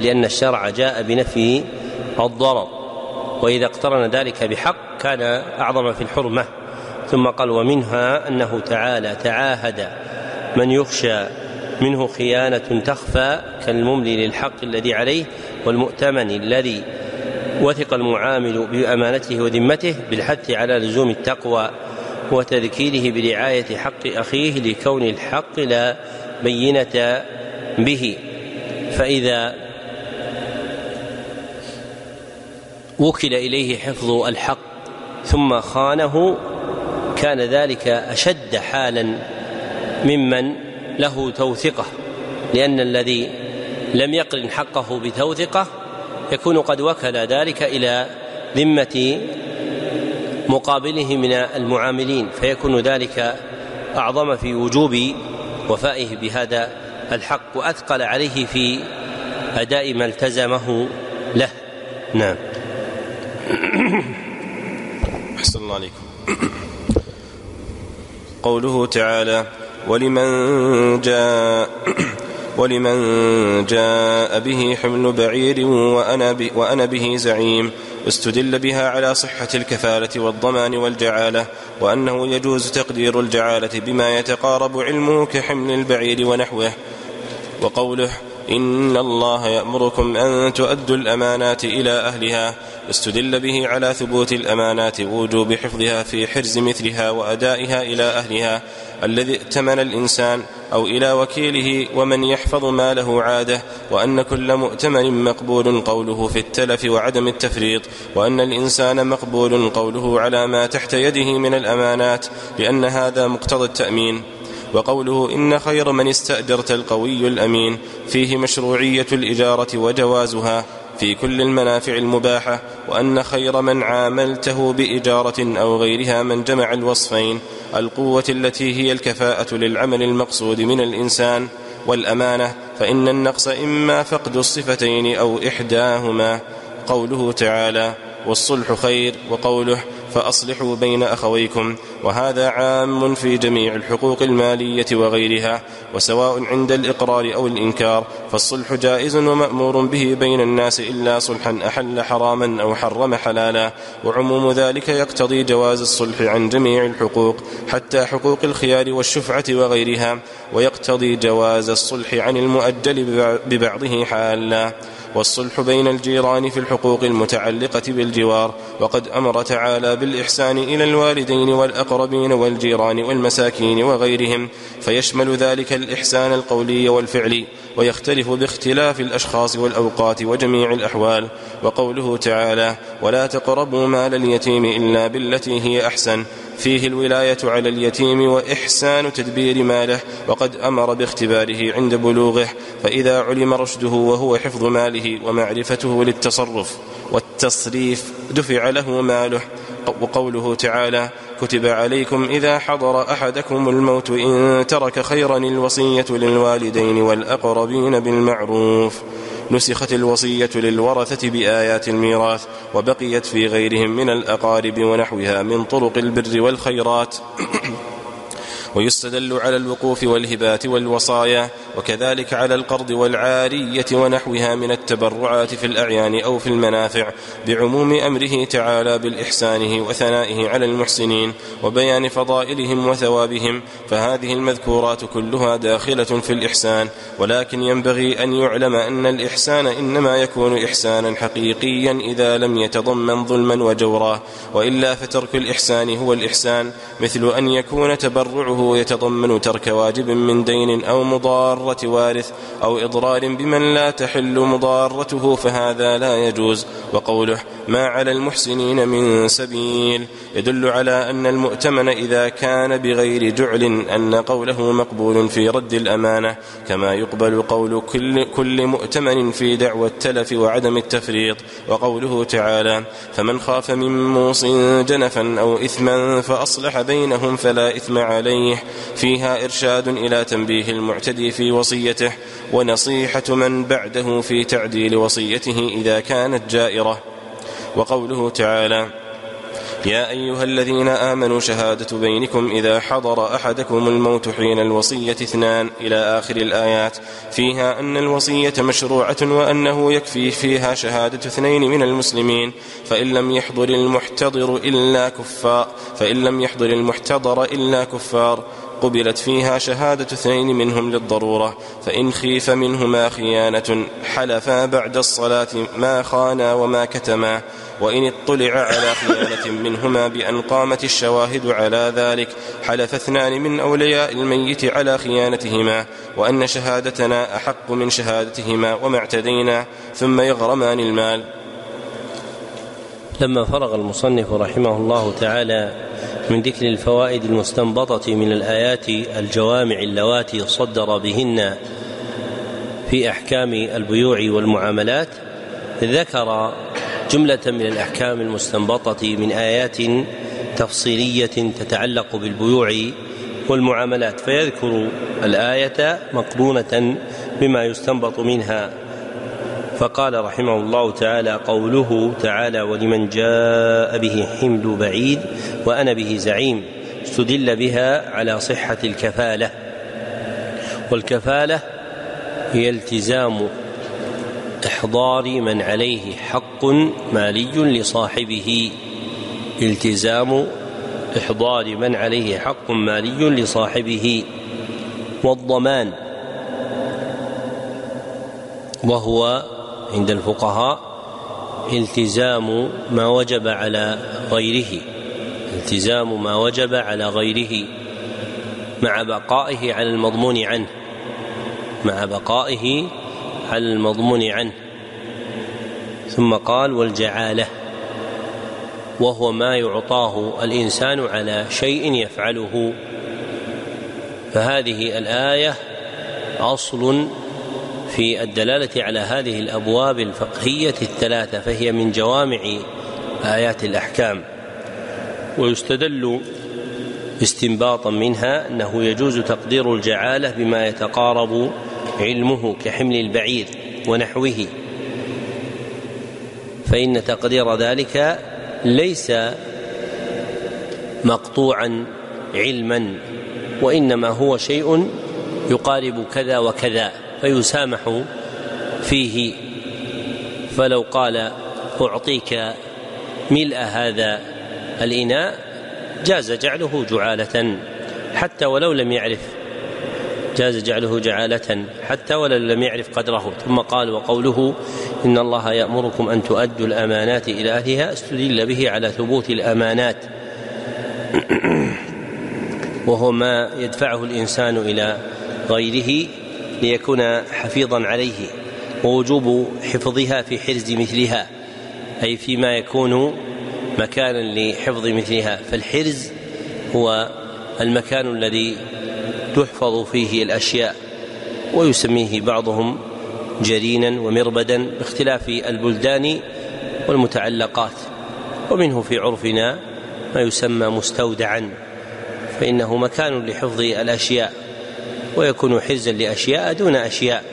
لأن الشرع جاء بنفي الضرر وإذا اقترن ذلك بحق كان أعظم في الحرمة. ثم قال ومنها أنه تعالى تعاهد من يخشى منه خيانة تخفى كالمملي للحق الذي عليه والمؤتمن الذي وثق المعامل بأمانته وذمته بالحث على لزوم التقوى وتذكيره برعاية حق أخيه لكون الحق لا بينة به. فإذا وكل إليه حفظ الحق ثم خانه كان ذلك أشد حالا ممن له توثقة لأن الذي لم يقرن حقه بتوثقة يكون قد وكل ذلك إلى ذمة مقابله من المعاملين فيكون ذلك أعظم في وجوب وفائه بهذا الحق وأثقل عليه في أداء ما التزمه له. نعم. أحسن الله عليكم. قوله تعالى ولمن جاء ولمن جاء به حمل بعير وأنا, وأنا به زعيم استدل بها على صحة الكفالة والضمان والجعالة وأنه يجوز تقدير الجعالة بما يتقارب علمه كحمل البعير ونحوه. وقوله إن الله يأمركم أن تؤدوا الأمانات إلى أهلها استدل به على ثبوت الأمانات ووجوب حفظها في حرز مثلها وأدائها إلى أهلها الذي ائتمن الإنسان أو إلى وكيله ومن يحفظ ما له عادة وأن كل مؤتمن مقبول قوله في التلف وعدم التفريط وأن الإنسان مقبول قوله على ما تحت يده من الأمانات لأن هذا مقتضى التأمين وقوله إن خير من استأجرت القوي الأمين فيه مشروعية الإجارة وجوازها في كل المنافع المباحة وأن خير من عاملته بإجارة أو غيرها من جمع الوصفين القوة التي هي الكفاءة للعمل المقصود من الإنسان والأمانة فإن النقص إما فقد الصفتين أو إحداهما. قوله تعالى والصلح خير وقوله فأصلحوا بين أخويكم وهذا عام في جميع الحقوق المالية وغيرها وسواء عند الإقرار أو الإنكار فالصلح جائز ومأمور به بين الناس إلا صلحا أحل حراما أو حرم حلالا وعموم ذلك يقتضي جواز الصلح عن جميع الحقوق حتى حقوق الخيار والشفعة وغيرها ويقتضي جواز الصلح عن المؤجل ببعضه حالا. والصلح بين الجيران في الحقوق المتعلقة بالجوار وقد أمر تعالى بالإحسان إلى الوالدين والأقربين والجيران والمساكين وغيرهم فيشمل ذلك الإحسان القولي والفعلي ويختلف باختلاف الأشخاص والأوقات وجميع الأحوال. وقوله تعالى ولا تقربوا مال اليتيم إلا بالتي هي أحسن فيه الولاية على اليتيم وإحسان تدبير ماله وقد أمر باختباره عند بلوغه فإذا علم رشده وهو حفظ ماله ومعرفته للتصرف والتصريف دفع له ماله. وقوله تعالى كتب عليكم إذا حضر أحدكم الموت إن ترك خيرا الوصية للوالدين والأقربين بالمعروف نسخت الوصية للورثة بآيات الميراث وبقيت في غيرهم من الأقارب ونحوها من طرق البر والخيرات. ويستدل على الوقوف والهبات والوصايا وكذلك على القرض والعارية ونحوها من التبرعات في الأعيان أو في المنافع بعموم أمره تعالى بالإحسانه وثنائه على المحسنين وبيان فضائلهم وثوابهم فهذه المذكورات كلها داخلة في الإحسان ولكن ينبغي أن يعلم أن الإحسان إنما يكون إحسانا حقيقيا إذا لم يتضمن ظلما وجورا وإلا فترك الإحسان هو الإحسان مثل أن يكون تبرعه يتضمن ترك واجب من دين أو مضار مضارة وارث أو إضرار بمن لا تحل مضارته فهذا لا يجوز. وقوله ما على المحسنين من سبيل. يدل على أن المؤتمن إذا كان بغير جعل أن قوله مقبول في رد الأمانة كما يقبل قول كل, كل مؤتمن في دعوى التلف وعدم التفريط وقوله تعالى فمن خاف من موص جنفا أو إثما فأصلح بينهم فلا إثم عليه فيها إرشاد إلى تنبيه المعتدي في وصيته ونصيحة من بعده في تعديل وصيته إذا كانت جائرة وقوله تعالى يا أيها الذين آمنوا شهادة بينكم إذا حضر أحدكم الموت حين الوصية اثنان إلى آخر الآيات فيها أن الوصية مشروعة وأنه يكفي فيها شهادة اثنين من المسلمين فإن لم يحضر المحتضر إلا كفار فإن لم يحضر المحتضر إلا كفار. قبلت فيها شهادة اثنين منهم للضرورة فإن خيف منهما خيانة حلفا بعد الصلاة ما خانا وما كتما وإن اطلع على خيانة منهما بأن قامت الشواهد على ذلك حلف اثنان من أولياء الميت على خيانتهما وأن شهادتنا أحق من شهادتهما وما اعتدينا ثم يغرمان المال. لما فرغ المصنف رحمه الله تعالى من ذكر الفوائد المستنبطة من الآيات الجوامع اللواتي صدر بهن في أحكام البيوع والمعاملات ذكر جملة من الأحكام المستنبطة من آيات تفصيلية تتعلق بالبيوع والمعاملات فيذكر الآية مقرونة بما يستنبط منها. فقال رحمه الله تعالى قوله تعالى ولمن جاء به حمل بعيد وأنا به زعيم استدل بها على صحة الكفالة. والكفالة هي التزام إحضار من عليه حق مالي لصاحبه. التزام إحضار من عليه حق مالي لصاحبه. والضمان وهو عند الفقهاء التزام ما وجب على غيره التزام ما وجب على غيره مع بقائه على المضمون عنه مع بقائه على المضمون عنه. ثم قال والجعالة وهو ما يعطاه الإنسان على شيء يفعله. فهذه الآية أصل في الدلالة على هذه الأبواب الفقهية الثلاثة فهي من جوامع آيات الأحكام. ويستدل استنباطا منها أنه يجوز تقدير الجعالة بما يتقارب علمه كحمل البعير ونحوه. فإن تقدير ذلك ليس مقطوعا علما وإنما هو شيء يقارب كذا وكذا. فيسامح فيه. فلو قال أعطيك ملء هذا الإناء جاز جعله جعالة حتى ولو لم يعرف جاز جعله جعالة حتى ولو لم يعرف قدره. ثم قال وقوله إن الله يأمركم أن تؤدوا الأمانات إلى أهلها. استدل به على ثبوت الأمانات. وهو ما يدفعه الإنسان إلى غيره. ليكون حفيظا عليه ووجوب حفظها في حرز مثلها أي فيما يكون مكانا لحفظ مثلها. فالحرز هو المكان الذي تحفظ فيه الأشياء ويسميه بعضهم جرينا ومربدا باختلاف البلدان والمتعلقات. ومنه في عرفنا ما يسمى مستودعا فإنه مكان لحفظ الأشياء. ويكون حرزا لأشياء دون أشياء.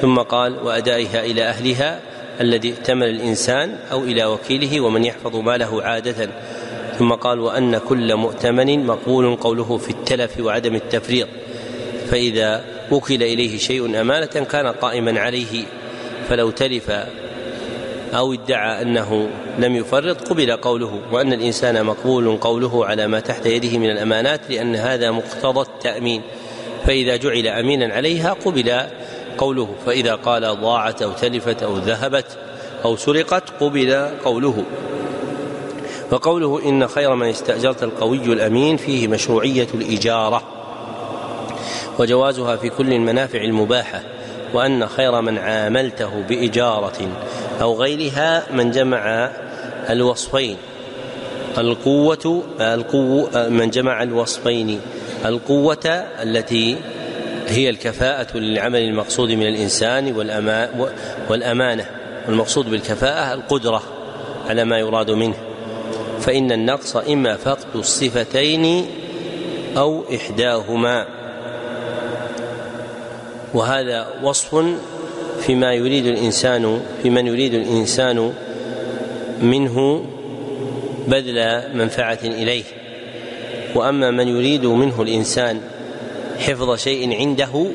ثم قال وأدائها إلى أهلها الذي ائتمن الإنسان أو إلى وكيله ومن يحفظ ماله عادة. ثم قال وأن كل مؤتمن مقبول قوله في التلف وعدم التفريط. فإذا وكل إليه شيء أمانة كان قائما عليه. فلو تلف أو ادعى أنه لم يفرط قبل قوله وأن الإنسان مقبول قوله على ما تحت يده من الأمانات لأن هذا مقتضى التأمين. فإذا جعل أمينا عليها قبل قوله فإذا قال ضاعت أو تلفت أو ذهبت أو سرقت قبل قوله. وقوله إن خير من استأجرت القوي الأمين فيه مشروعية الإجارة وجوازها في كل المنافع المباحة وأن خير من عاملته بإجارة أو غيرها من جمع الوصفين. القوة القوة من جمع الوصفين القوة التي هي الكفاءة للعمل المقصود من الإنسان والأمانة. والمقصود بالكفاءة القدرة على ما يراد منه. فإن النقص إما فقد الصفتين أو إحداهما. وهذا وصف فيما يريد الإنسان في من يريد الإنسان منه بذل منفعة إليه. وأما من يريد منه الإنسان حفظ شيء عنده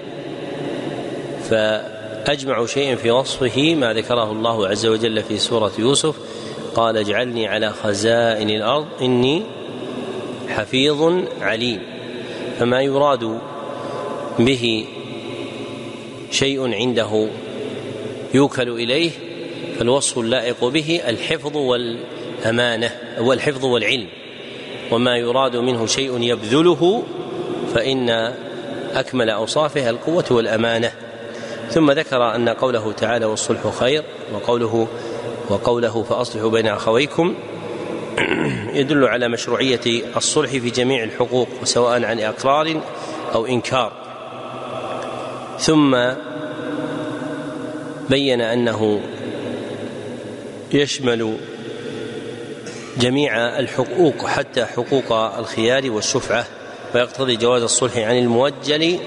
فأجمع شيء في وصفه ما ذكره الله عز وجل في سورة يوسف قال اجعلني على خزائن الأرض إني حفيظ عليم. فما يراد به شيء عنده يوكل إليه فالوصف اللائق به الحفظ والأمانة والحفظ والعلم. وما يراد منه شيء يبذله فإن أكمل اوصافه القوة والأمانة. ثم ذكر أن قوله تعالى والصلح خير وقوله وقوله فأصلحوا بين أخويكم يدل على مشروعية الصلح في جميع الحقوق وسواء عن إقرار أو إنكار. ثم بين أنه يشمل جميع الحقوق حتى حقوق الخيار والشفعة ويقتضي جواز الصلح عن الموجل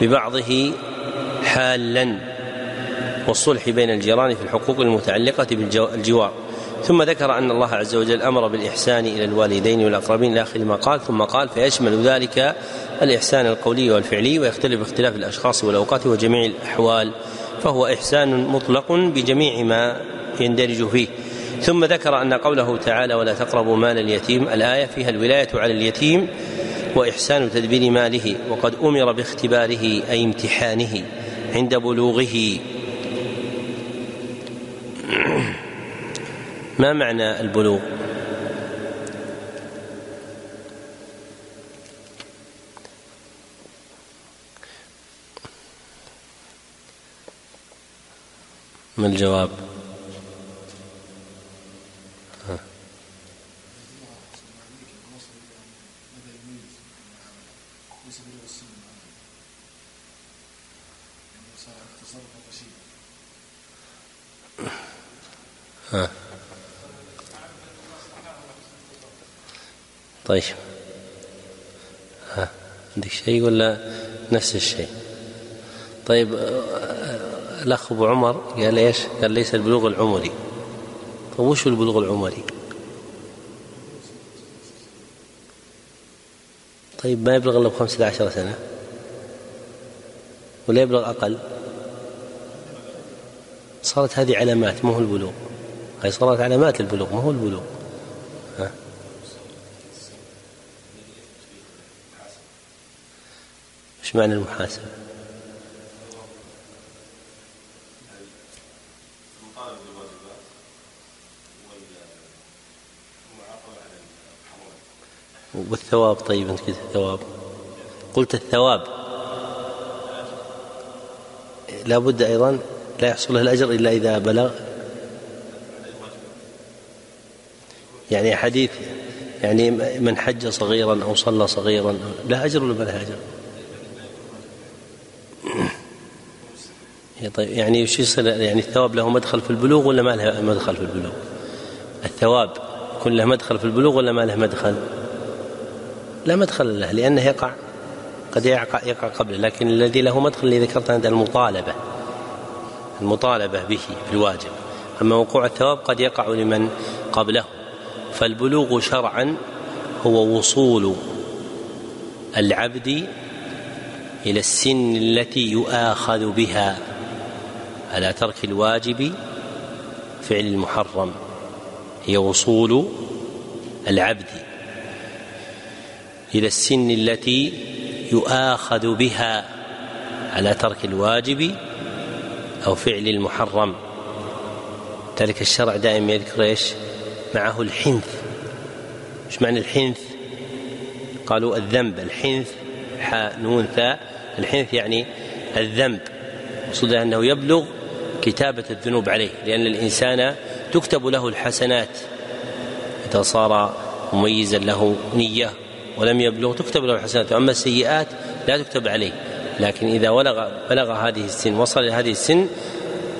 ببعضه حالا والصلح بين الجيران في الحقوق المتعلقة بالجوار. ثم ذكر أن الله عز وجل أمر بالإحسان إلى الوالدين والأقربين إلى آخر ما قال ثم قال فيشمل ذلك الإحسان القولي والفعلي ويختلف باختلاف الأشخاص والأوقات وجميع الأحوال فهو إحسان مطلق بجميع ما يندرج فيه. ثم ذكر أن قوله تعالى ولا تقربوا مال اليتيم الآية فيها الولاية على اليتيم وإحسان تدبير ماله وقد أمر باختباره أي امتحانه عند بلوغه. ما معنى البلوغ؟ ما الجواب؟ ها. طيب. ها. عندك شيء ولا نفس الشيء؟ طيب الأخ أبو عمر قال إيش؟ قال ليس البلوغ العمري. طيب وش البلوغ العمري؟ طيب ما يبلغ إلا بخمسة عشر سنة. ولا يبلغ أقل. صارت هذه علامات ما هو البلوغ؟ صارت علامات البلوغ ما هو البلوغ؟ ها؟ إيش معنى المحاسبة؟ والثواب طيب أنت قلت الثواب. قلت الثواب. لا بد أيضا لا يحصل له الأجر إلا إذا بلغ يعني حديث يعني من حج صغيرا أو صلى صغيرا لا أجر ولا ما له أجر؟ طيب يعني وش يصير يعني الثواب له مدخل في البلوغ ولا ما له مدخل في البلوغ؟ الثواب يكون له مدخل في البلوغ ولا ما له مدخل؟ لا مدخل له لأنه يقع قد يقع, يقع قبله لكن الذي له مدخل اللي ذكرته عند المطالبة المطالبة به بالواجب أما وقوع الثواب قد يقع لمن قبله فالبلوغ شرعا هو وصول العبد إلى السن التي يؤاخذ بها على ترك الواجب فعل المحرم هي وصول العبد إلى السن التي يؤاخذ بها على ترك الواجب أو فعل المحرم. ذلك الشرع دائما يذكر إيش؟ معه الحنث. إيش معنى الحنث؟ قالوا الذنب. الحنث حاء نون ثاء. الحنث يعني الذنب. مقصود أنه يبلغ كتابة الذنوب عليه لأن الإنسان تكتب له الحسنات. إذا صار مميزا له نية ولم يبلغ تكتب له الحسنات. أما السيئات لا تكتب عليه. لكن إذا بلغ بلغ هذه السن وصل إلى هذه السن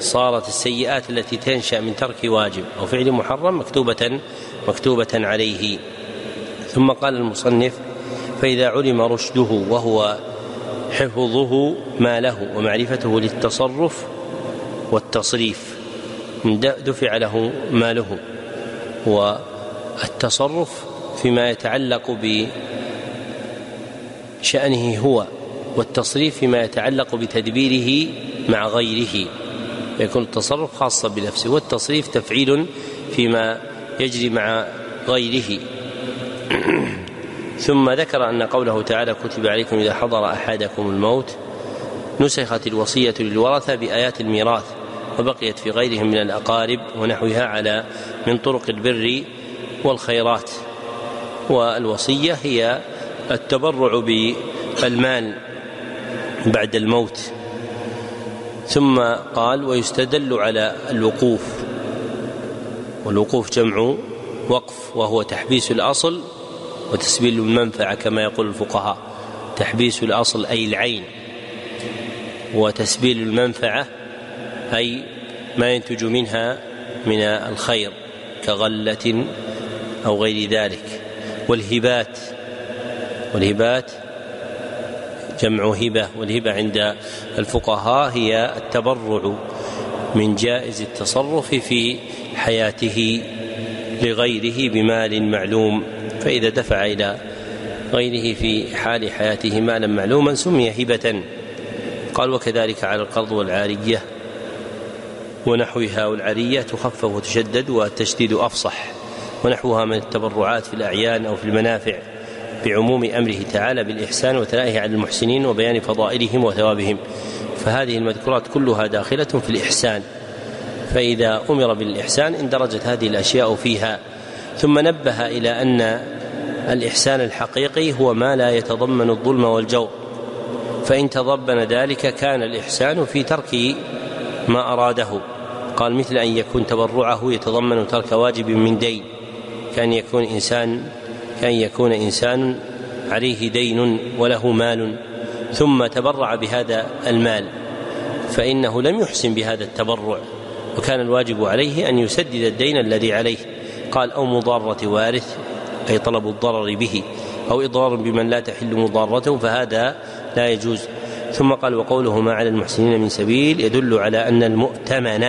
صارت السيئات التي تنشأ من ترك واجب أو فعل محرم مكتوبة مكتوبة عليه. ثم قال المصنف فإذا علم رشده وهو حفظه ما له ومعرفته للتصرف والتصريف دفع له ماله. والتصرف فيما يتعلق بشأنه هو والتصريف فيما يتعلق بتدبيره مع غيره. يكون التصرف خاصا بنفسه والتصريف تفعيل فيما يجري مع غيره. ثم ذكر أن قوله تعالى كتب عليكم إذا حضر أحدكم الموت نسخت الوصية للورثة بآيات الميراث وبقيت في غيرهم من الأقارب ونحوها على من طرق البر والخيرات. والوصية هي التبرع بالمال بعد الموت. ثم قال ويستدل على الوقوف. والوقوف جمع وقف وهو تحبيس الأصل وتسبيل المنفعة كما يقول الفقهاء. تحبيس الأصل أي العين. وتسبيل المنفعة أي ما ينتج منها من الخير كغلة أو غير ذلك. والهبات والهبات جمع هبة والهبة عند الفقهاء هي التبرع من جائز التصرف في حياته لغيره بمال معلوم فإذا دفع إلى غيره في حال حياته مالا معلوما سمي هبة. قال وكذلك على القرض والعارية ونحوها والعارية تخفف وتشدد والتشديد أفصح ونحوها من التبرعات في الأعيان أو في المنافع. بعموم أمره تعالى بالإحسان وثنائه على المحسنين وبيان فضائلهم وثوابهم. فهذه المذكورات كلها داخلة في الإحسان. فإذا أمر بالإحسان اندرجت هذه الأشياء فيها. ثم نبه إلى أن الإحسان الحقيقي هو ما لا يتضمن الظلم والجور. فإن تضمن ذلك كان الإحسان في ترك ما أراده. قال مثل أن يكون تبرعه يتضمن ترك واجب من دين. كأن يكون إنسان كان يكون إنسان عليه دين وله مال ثم تبرع بهذا المال فإنه لم يحسن بهذا التبرع وكان الواجب عليه أن يسدد الدين الذي عليه قال أو مضارة وارث أي طلب الضرر به أو إضرار بمن لا تحل مضارته فهذا لا يجوز. ثم قال وقوله ما على المحسنين من سبيل يدل على أن المؤتمن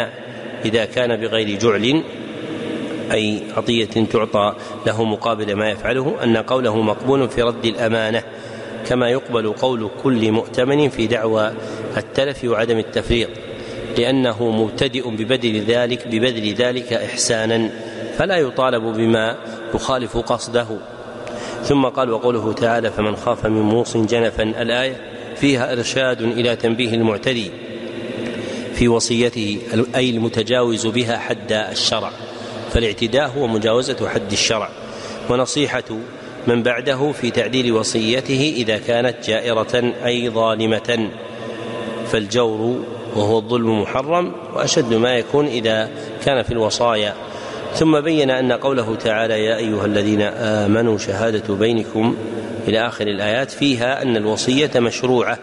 إذا كان بغير جعل أي عطية تعطى له مقابل ما يفعله أن قوله مقبول في رد الأمانة كما يقبل قول كل مؤتمن في دعوى التلف وعدم التفريط لأنه مبتدئ ببذل ذلك ببذل ذلك إحسانا فلا يطالب بما يخالف قصده. ثم قال وقوله تعالى فمن خاف من موص جنفا الآية فيها إرشاد إلى تنبيه المعتدي في وصيته أي المتجاوز بها حد الشرع. فالاعتداء هو مجاوزة حد الشرع ونصيحة من بعده في تعديل وصيته إذا كانت جائرة أي ظالمة. فالجور وهو الظلم محرم وأشد ما يكون إذا كان في الوصايا. ثم بين أن قوله تعالى يا أيها الذين آمنوا شهادة بينكم إلى آخر الآيات فيها أن الوصية مشروعة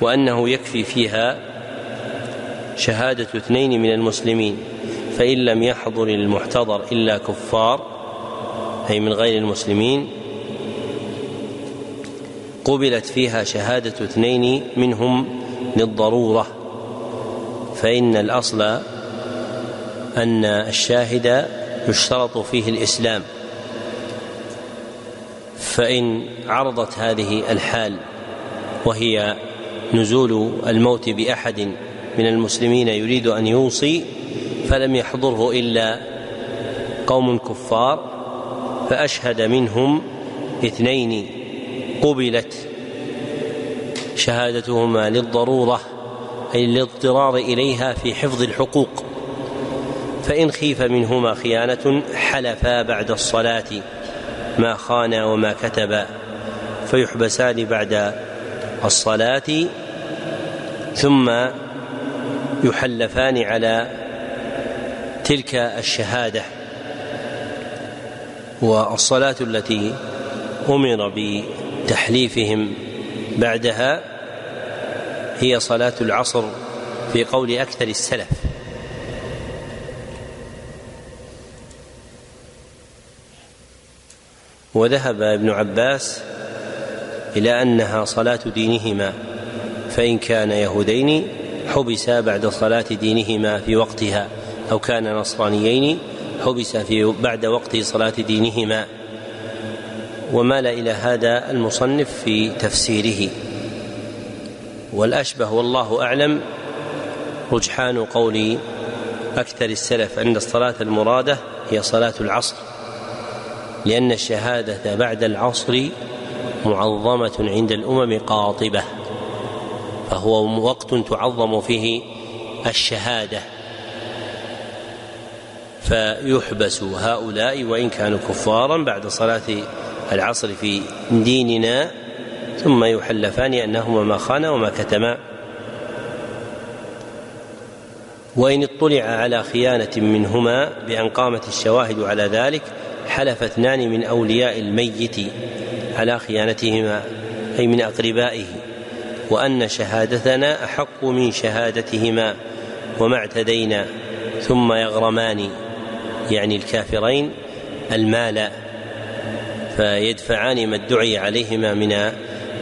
وأنه يكفي فيها شهادة اثنين من المسلمين. فإن لم يحضر المحتضر إلا كفار أي من غير المسلمين قبلت فيها شهادة اثنين منهم للضرورة. فإن الأصل أن الشاهد يشترط فيه الإسلام. فإن عرضت هذه الحال وهي نزول الموت بأحد من المسلمين يريد أن يوصي فلم يحضره إلا قوم كفار فأشهد منهم اثنين قبلت شهادتهما للضرورة أي للاضطرار إليها في حفظ الحقوق. فإن خيف منهما خيانة حلفا بعد الصلاة ما خانا وما كتبا فيحبسان بعد الصلاة ثم يحلفان على تلك الشهادة والصلاة التي أمر بتحليفهم بعدها هي صلاة العصر في قول أكثر السلف. وذهب ابن عباس إلى أنها صلاة دينهما فإن كان يهودين حبسا بعد صلاة دينهما في وقتها. أو كان نصرانيين حبس في بعد وقت صلاة دينهما. ومال إلى هذا المصنف في تفسيره. والأشبه والله أعلم رجحان قول أكثر السلف أن الصلاة المرادة هي صلاة العصر لأن الشهادة بعد العصر معظمة عند الأمم قاطبة فهو وقت تعظم فيه الشهادة. فيحبس هؤلاء وإن كانوا كفارا بعد صلاة العصر في ديننا ثم يحلفان أنهما ما خانا وما كتما. وإن اطلع على خيانة منهما بأن قامت الشواهد على ذلك حلف اثنان من أولياء الميت على خيانتهما أي من أقربائه. وأن شهادتنا أحق من شهادتهما وما اعتدينا ثم يغرمان يعني الكافرين المال فيدفعان ما ادعي عليهما من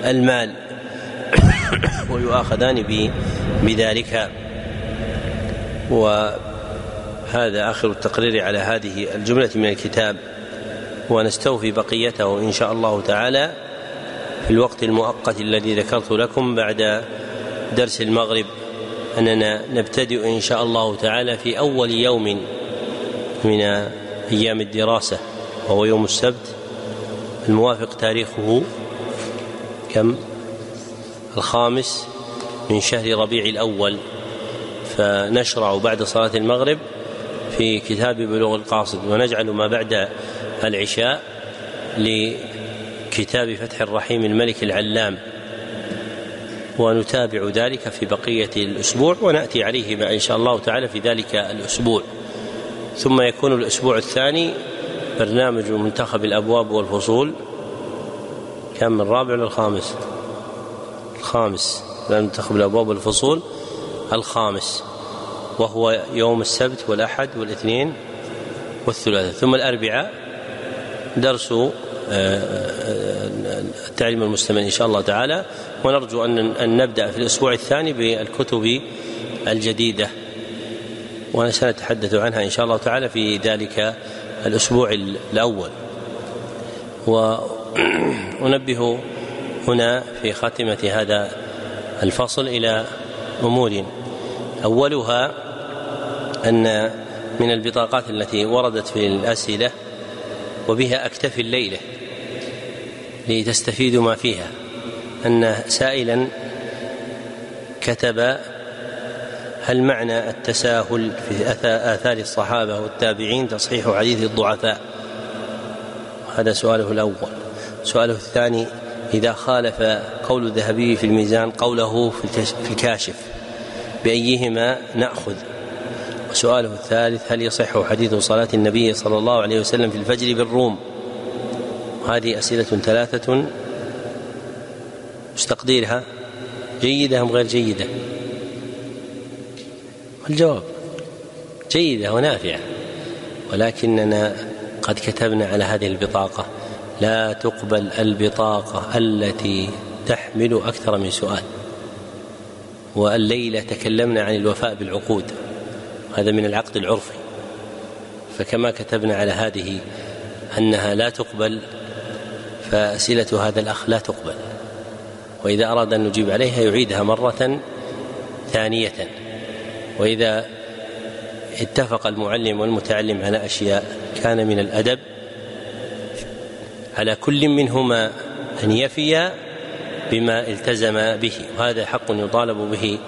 المال ويؤاخذان بذلك. وهذا آخر التقرير على هذه الجملة من الكتاب. ونستوفي بقيته إن شاء الله تعالى في الوقت المؤقت الذي ذكرت لكم بعد درس المغرب. أننا نبتدئ إن شاء الله تعالى في أول يوم من أيام الدراسة وهو يوم السبت. الموافق تاريخه كم؟ الخامس من شهر ربيع الأول. فنشرع بعد صلاة المغرب في كتاب بلوغ القاصد ونجعل ما بعد العشاء لكتاب فتح الرحيم الملك العلام. ونتابع ذلك في بقية الأسبوع ونأتي عليه إن شاء الله تعالى في ذلك الأسبوع. ثم يكون الأسبوع الثاني برنامج منتخب الأبواب والفصول كم من الرابع ولا الخامس. منتخب الأبواب والفصول الخامس وهو يوم السبت والأحد والاثنين والثلاثاء ثم الأربعاء درس آه، آه، التعليم المستمع إن شاء الله تعالى. ونرجو أن نبدأ في الأسبوع الثاني بالكتب الجديدة. وسنتحدث عنها إن شاء الله تعالى في ذلك الأسبوع الأول. وأنبه هنا في خاتمة هذا الفصل إلى أمور. أولها أن من البطاقات التي وردت في الأسئلة وبها أكتفي الليلة لتستفيدوا ما فيها. أن سائلا كتب هل معنى التساهل في آثار الصحابة والتابعين تصحيح حديث الضعفاء؟ هذا سؤاله الأول. سؤاله الثاني إذا خالف قول الذهبي في الميزان قوله في الكاشف بأيهما نأخذ؟ وسؤاله الثالث هل يصح حديث صلاة النبي صلى الله عليه وسلم في الفجر بالروم؟ هذه أسئلة ثلاثة. مستقديرها جيدة أم غير جيدة؟ الجواب جيدة ونافعة. ولكننا قد كتبنا على هذه البطاقة لا تقبل البطاقة التي تحمل أكثر من سؤال. والليلة تكلمنا عن الوفاء بالعقود هذا من العقد العرفي. فكما كتبنا على هذه أنها لا تقبل فأسئلة هذا الأخ لا تقبل. وإذا أراد أن نجيب عليها يعيدها مرة ثانية. وإذا اتفق المعلم والمتعلم على أشياء كان من الأدب على كل منهما أن يفي بما التزم به وهذا حق يطالب به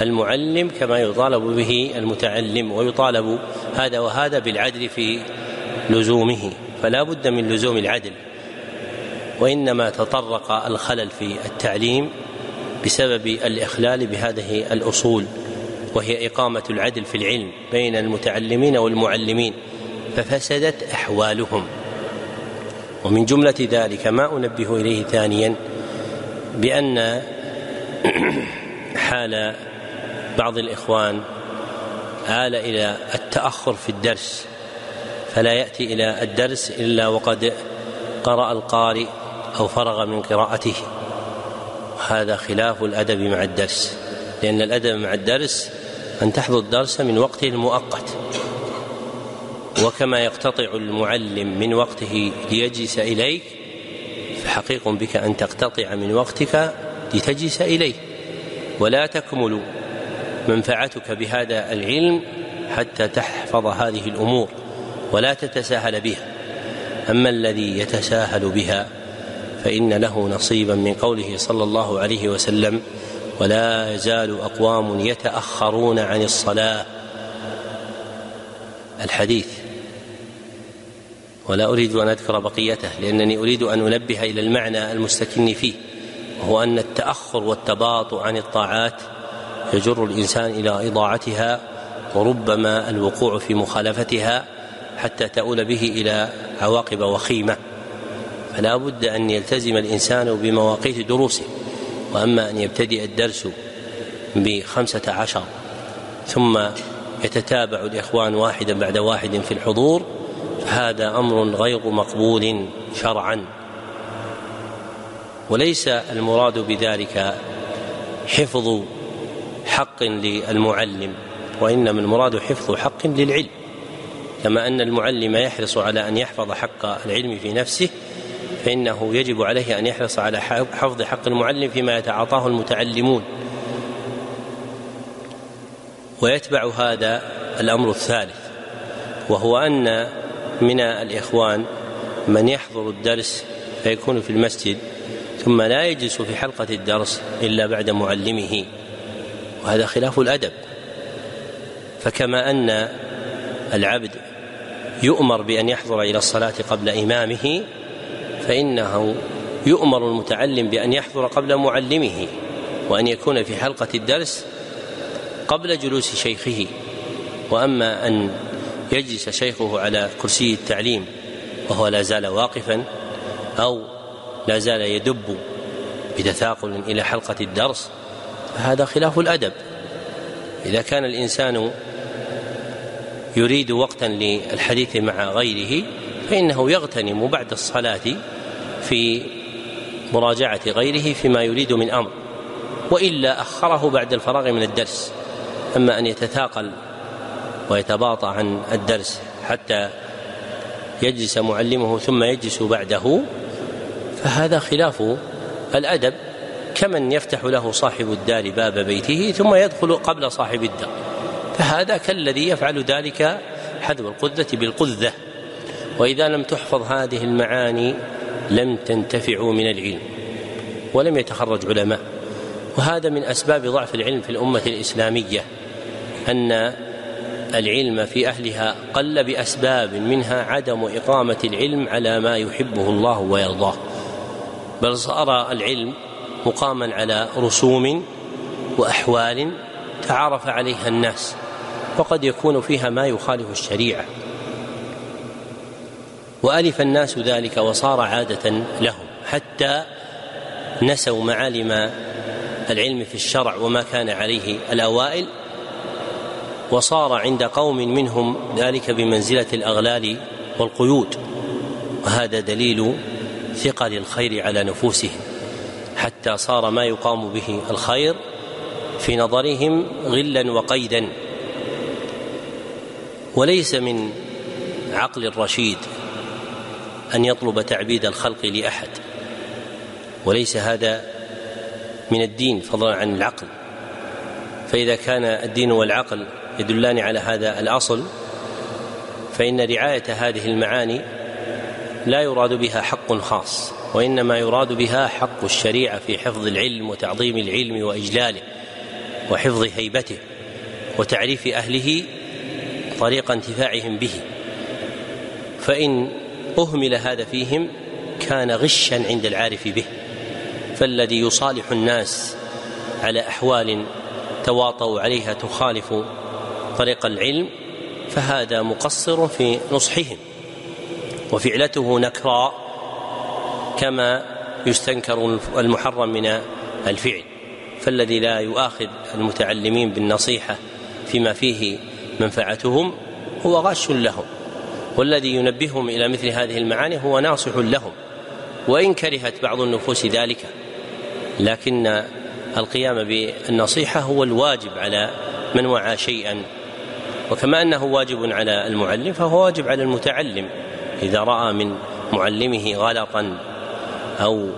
المعلم كما يطالب به المتعلم ويطالب هذا وهذا بالعدل في لزومه فلا بد من لزوم العدل وإنما تطرق الخلل في التعليم بسبب الإخلال بهذه الأصول. وهي إقامة العدل في العلم بين المتعلمين والمعلمين ففسدت أحوالهم. ومن جملة ذلك ما أنبه إليه ثانيا بأن حال بعض الإخوان آل إلى التأخر في الدرس فلا يأتي إلى الدرس إلا وقد قرأ القارئ أو فرغ من قراءته. هذا خلاف الأدب مع الدرس. لأن الأدب مع الدرس أن تحضر الدرس من وقته المؤقت وكما يقتطع المعلم من وقته ليجلس إليك فحقيق بك أن تقتطع من وقتك لتجلس إليه. ولا تكمل منفعتك بهذا العلم حتى تحفظ هذه الأمور ولا تتساهل بها. أما الذي يتساهل بها فإن له نصيبا من قوله صلى الله عليه وسلم ولا يزال أقوام يتأخرون عن الصلاة. الحديث. ولا أريد أن أذكر بقيته لأنني أريد أن أنبه إلى المعنى المستكن فيه وهو أن التأخر والتباطؤ عن الطاعات يجر الإنسان إلى إضاعتها وربما الوقوع في مخالفتها حتى تؤول به إلى عواقب وخيمة. فلا بد أن يلتزم الإنسان بمواقيت دروسه. وأما أن يبتدئ الدرس بخمسة عشر ثم يتتابع الإخوان واحدا بعد واحد في الحضور فهذا أمر غير مقبول شرعا. وليس المراد بذلك حفظ حق للمعلم وإنما المراد حفظ حق للعلم. كما أن المعلم يحرص على أن يحفظ حق العلم في نفسه فإنه يجب عليه أن يحرص على حفظ حق المعلم فيما يتعاطاه المتعلمون. ويتبع هذا الأمر الثالث وهو أن من الإخوان من يحضر الدرس فيكون في المسجد ثم لا يجلس في حلقة الدرس إلا بعد معلمه. وهذا خلاف الأدب. فكما أن العبد يؤمر بأن يحضر إلى الصلاة قبل إمامه فإنه يؤمر المتعلم بأن يحضر قبل معلمه وأن يكون في حلقة الدرس قبل جلوس شيخه. وأما أن يجلس شيخه على كرسي التعليم وهو لا زال واقفا أو لا زال يدب بتثاقل إلى حلقة الدرس فهذا خلاف الأدب. إذا كان الإنسان يريد وقتا للحديث مع غيره فإنه يغتنم بعد الصلاة في مراجعة غيره فيما يريد من أمر وإلا أخره بعد الفراغ من الدرس أما أن يتثاقل ويتباطأ عن الدرس حتى يجلس معلمه ثم يجلس بعده فهذا خلاف الأدب كمن يفتح له صاحب الدار باب بيته ثم يدخل قبل صاحب الدار فهذا كالذي يفعل ذلك حذو القذة بالقذة وإذا لم تحفظ هذه المعاني لم تنتفعوا من العلم ولم يتخرج علماء. وهذا من أسباب ضعف العلم في الأمة الإسلامية أن العلم في أهلها قل بأسباب منها عدم إقامة العلم على ما يحبه الله ويرضاه. بل صار العلم مقاما على رسوم وأحوال تعارف عليها الناس وقد يكون فيها ما يخالف الشريعة. وألف الناس ذلك وصار عادة لهم حتى نسوا معالم العلم في الشرع وما كان عليه الأوائل وصار عند قوم منهم ذلك بمنزلة الأغلال والقيود وهذا دليل ثقل الخير على نفوسهم حتى صار ما يقام به الخير في نظرهم غلا وقيدا. وليس من عقل الرشيد أن يطلب تعبيد الخلق لأحد. وليس هذا من الدين فضلا عن العقل. فإذا كان الدين والعقل يدلان على هذا الأصل فإن رعاية هذه المعاني لا يراد بها حق خاص وإنما يراد بها حق الشريعة في حفظ العلم وتعظيم العلم وإجلاله وحفظ هيبته وتعريف أهله طريق انتفاعهم به. فإن أهمل هذا فيهم كان غشا عند العارف به فالذي يصالح الناس على أحوال تواطؤوا عليها تخالف طريق العلم فهذا مقصر في نصحهم وفعلته نكراء كما يستنكر المحرم من الفعل فالذي لا يؤاخذ المتعلمين بالنصيحة فيما فيه منفعتهم هو غاش لهم. والذي ينبههم إلى مثل هذه المعاني هو ناصح لهم وإن كرهت بعض النفوس ذلك. لكن القيام بالنصيحة هو الواجب على من وعى شيئا. وكما أنه واجب على المعلم فهو واجب على المتعلم. إذا رأى من معلمه غلطا أو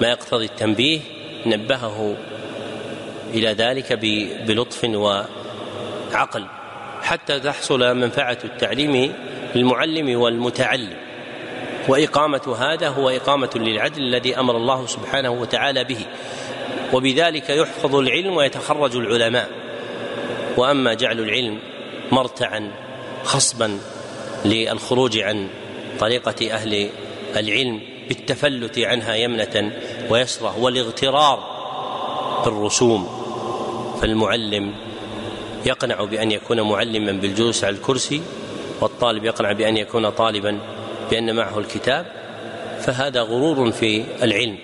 ما يقتضي التنبيه نبهه إلى ذلك بلطف وعقل. حتى تحصل منفعة التعليم للمعلم والمتعلم. وإقامة هذا هو إقامة للعدل الذي أمر الله سبحانه وتعالى به. وبذلك يحفظ العلم ويتخرج العلماء. وأما جعل العلم مرتعا خصبا للخروج عن طريقة أهل العلم بالتفلت عنها يمنة ويسرة والاغترار بالرسوم. فالمعلم يقنع بأن يكون معلما بالجلوس على الكرسي والطالب يقنع بأن يكون طالبا بأن معه الكتاب فهذا غرور في العلم.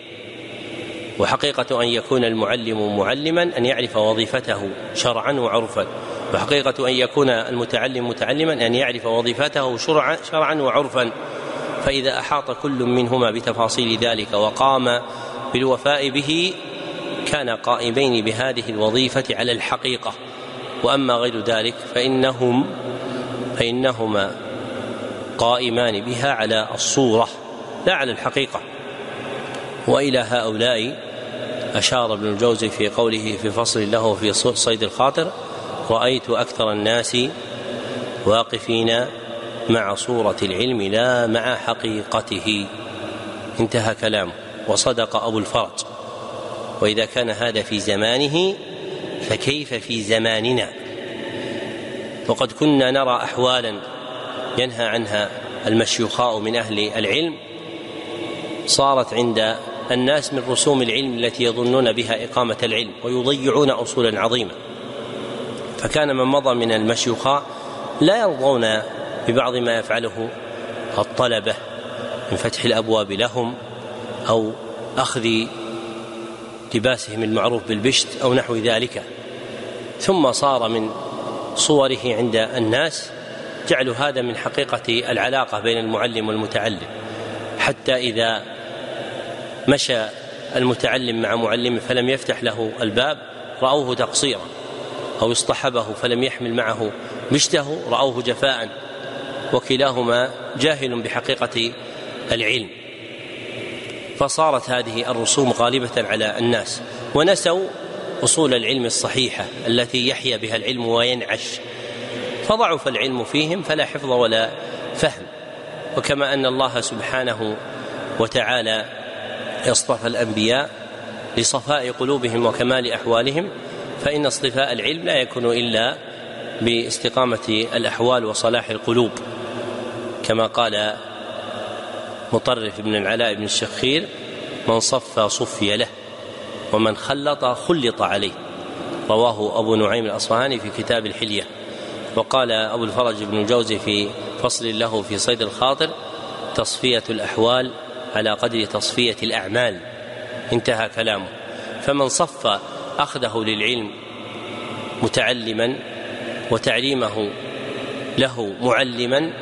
وحقيقة أن يكون المعلم معلما أن يعرف وظيفته شرعا وعرفا. وحقيقة أن يكون المتعلم متعلما أن يعرف وظيفته شرعا, شرعا وعرفا. فإذا أحاط كل منهما بتفاصيل ذلك وقام بالوفاء به كان قائمين بهذه الوظيفة على الحقيقة. وأما غير ذلك فإنهم فإنهما قائمان بها على الصورة لا على الحقيقة. وإلى هؤلاء أشار ابن الجوزي في قوله في فصل له في صيد الخاطر رأيت أكثر الناس واقفين مع صورة العلم لا مع حقيقته. انتهى كلامه. وصدق أبو الفرج. وإذا كان هذا في زمانه فكيف في زماننا؟ وقد كنا نرى أحوالا ينهى عنها المشيخاء من أهل العلم صارت عند الناس من رسوم العلم التي يظنون بها إقامة العلم ويضيعون أصولا عظيمة فكان من مضى من المشيخاء لا يرضون ببعض ما يفعله الطلبة من فتح الأبواب لهم أو أخذ لباسهم المعروف بالبشت أو نحو ذلك. ثم صار من صوره عند الناس جعل هذا من حقيقة العلاقة بين المعلم والمتعلم. حتى إذا مشى المتعلم مع معلمه فلم يفتح له الباب رأوه تقصيرا. أو اصطحبه فلم يحمل معه مشته رأوه جفاء. وكلاهما جاهل بحقيقة العلم. فصارت هذه الرسوم غالبة على الناس. ونسوا أصول العلم الصحيحة التي يحيا بها العلم وينعش. فضعف العلم فيهم فلا حفظ ولا فهم. وكما أن الله سبحانه وتعالى أصطفى الأنبياء لصفاء قلوبهم وكمال أحوالهم فإن اصطفاء العلم لا يكون إلا باستقامة الأحوال وصلاح القلوب. كما قال مطرف بن العلاء بن الشخير من صفى صفي له. ومن خلط خلط عليه. رواه أبو نعيم الأصفهاني في كتاب الحلية. وقال أبو الفرج بن الجوزي في فصل له في صيد الخاطر تصفية الأحوال على قدر تصفية الأعمال. انتهى كلامه. فمن صف أخذه للعلم متعلما وتعليمه له معلما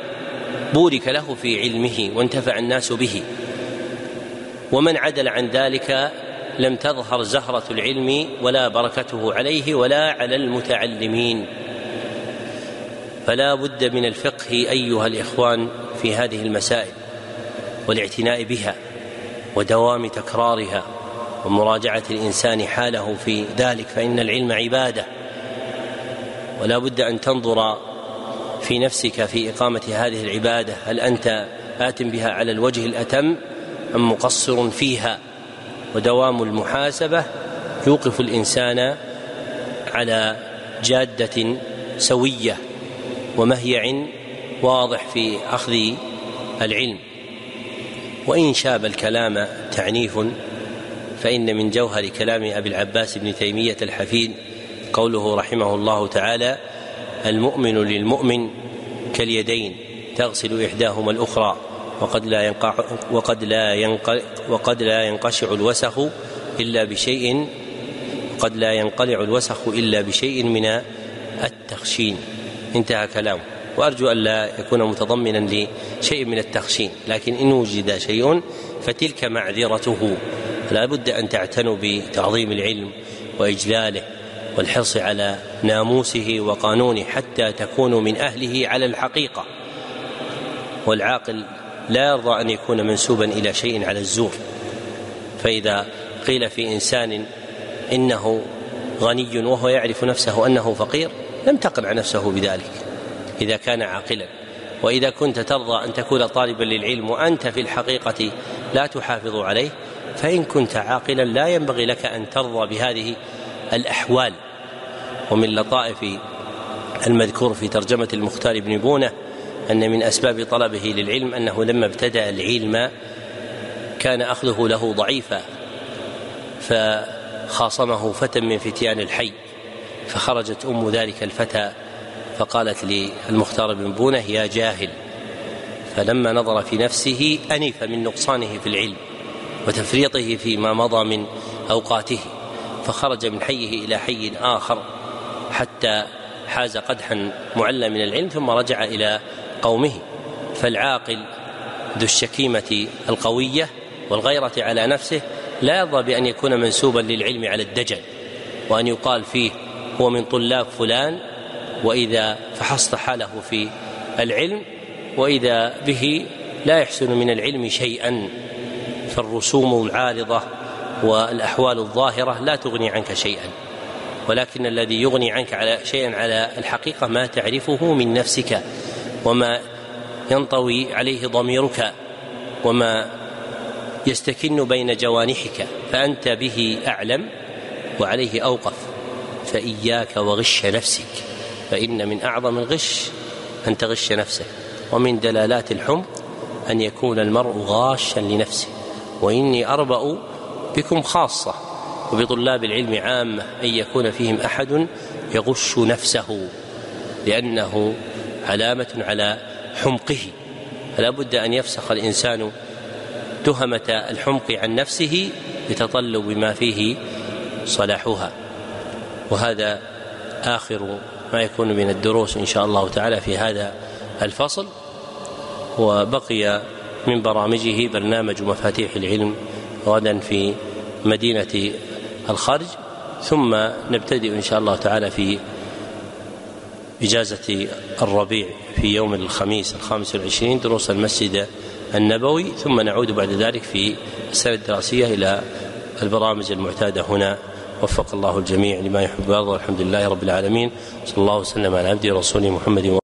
بورك له في علمه وانتفع الناس به. ومن عدل عن ذلك لم تظهر زهرة العلم ولا بركته عليه ولا على المتعلمين. فلا بد من الفقه أيها الإخوان في هذه المسائل والاعتناء بها ودوام تكرارها ومراجعة الإنسان حاله في ذلك فإن العلم عبادة. ولا بد أن تنظر في نفسك في إقامة هذه العبادة هل أنت آت بها على الوجه الأتم أم مقصر فيها؟ ودوام المحاسبة يوقف الإنسان على جادة سوية ومهيع واضح في أخذ العلم. وإن شاب الكلام تعنيف فإن من جوهر كلام أبي العباس بن تيمية الحفيد قوله رحمه الله تعالى المؤمن للمؤمن كاليدين تغسل إحداهما الأخرى وقد لا ينقع وقد لا ينقع وقد لا ينقشع الوسخ إلا بشيء قد لا ينقلع الوسخ إلا بشيء من التخشين. انتهى كلامه وأرجو أن لا يكون متضمنا لشيء من التخشين لكن إن وجد شيء فتلك معذرته. لا بد أن تعتنوا بتعظيم العلم وإجلاله والحرص على ناموسه وقانونه حتى تكونوا من أهله على الحقيقة. والعاقل لا يرضى أن يكون منسوبا إلى شيء على الزور. فإذا قيل في إنسان إنه غني وهو يعرف نفسه أنه فقير لم تقنع نفسه بذلك إذا كان عاقلا. وإذا كنت ترضى أن تكون طالبا للعلم وأنت في الحقيقة لا تحافظ عليه فإن كنت عاقلا لا ينبغي لك أن ترضى بهذه الأحوال. ومن لطائف المذكور في ترجمة المختار بن بونة أن من أسباب طلبه للعلم أنه لما ابتدأ العلم كان أخذه له ضعيفا فخاصمه فتى من فتيان الحي فخرجت أم ذلك الفتى فقالت للمختار بن بونة يا جاهل فلما نظر في نفسه انف من نقصانه في العلم وتفريطه فيما مضى من أوقاته فخرج من حيه إلى حي آخر حتى حاز قدحا معلى من العلم ثم رجع إلى قومه فالعاقل ذو الشكيمة القوية والغيرة على نفسه لا يرضى بأن يكون منسوبا للعلم على الدجل وأن يقال فيه هو من طلاب فلان وإذا فحصت حاله في العلم وإذا به لا يحسن من العلم شيئا فالرسوم العارضة والأحوال الظاهرة لا تغني عنك شيئا ولكن الذي يغني عنك على شيئا على الحقيقة ما تعرفه من نفسك وما ينطوي عليه ضميرك وما يستكن بين جوانحك فأنت به أعلم وعليه أوقف. فإياك وغش نفسك فإن من أعظم الغش أن تغش نفسك ومن دلالات الحمق أن يكون المرء غاشا لنفسه. وإني أربأ بكم خاصة وبطلاب العلم عامة أن يكون فيهم أحد يغش نفسه لأنه علامة على حمقه. فلا بد أن يفسخ الإنسان تهمة الحمق عن نفسه بتطلب ما فيه صلاحها. وهذا آخر ما يكون من الدروس إن شاء الله تعالى في هذا الفصل. وبقي من برامجه برنامج مفاتيح العلم غدا في مدينة الخرج ثم نبتدئ إن شاء الله تعالى في إجازة الربيع في يوم الخميس الخامس والعشرين دروس المسجد النبوي ثم نعود بعد ذلك في السنة الدراسية إلى البرامج المعتادة هنا. وفق الله الجميع لما يحب ويرضى والحمد لله رب العالمين. صلى الله وسلم على عبده ورسوله محمد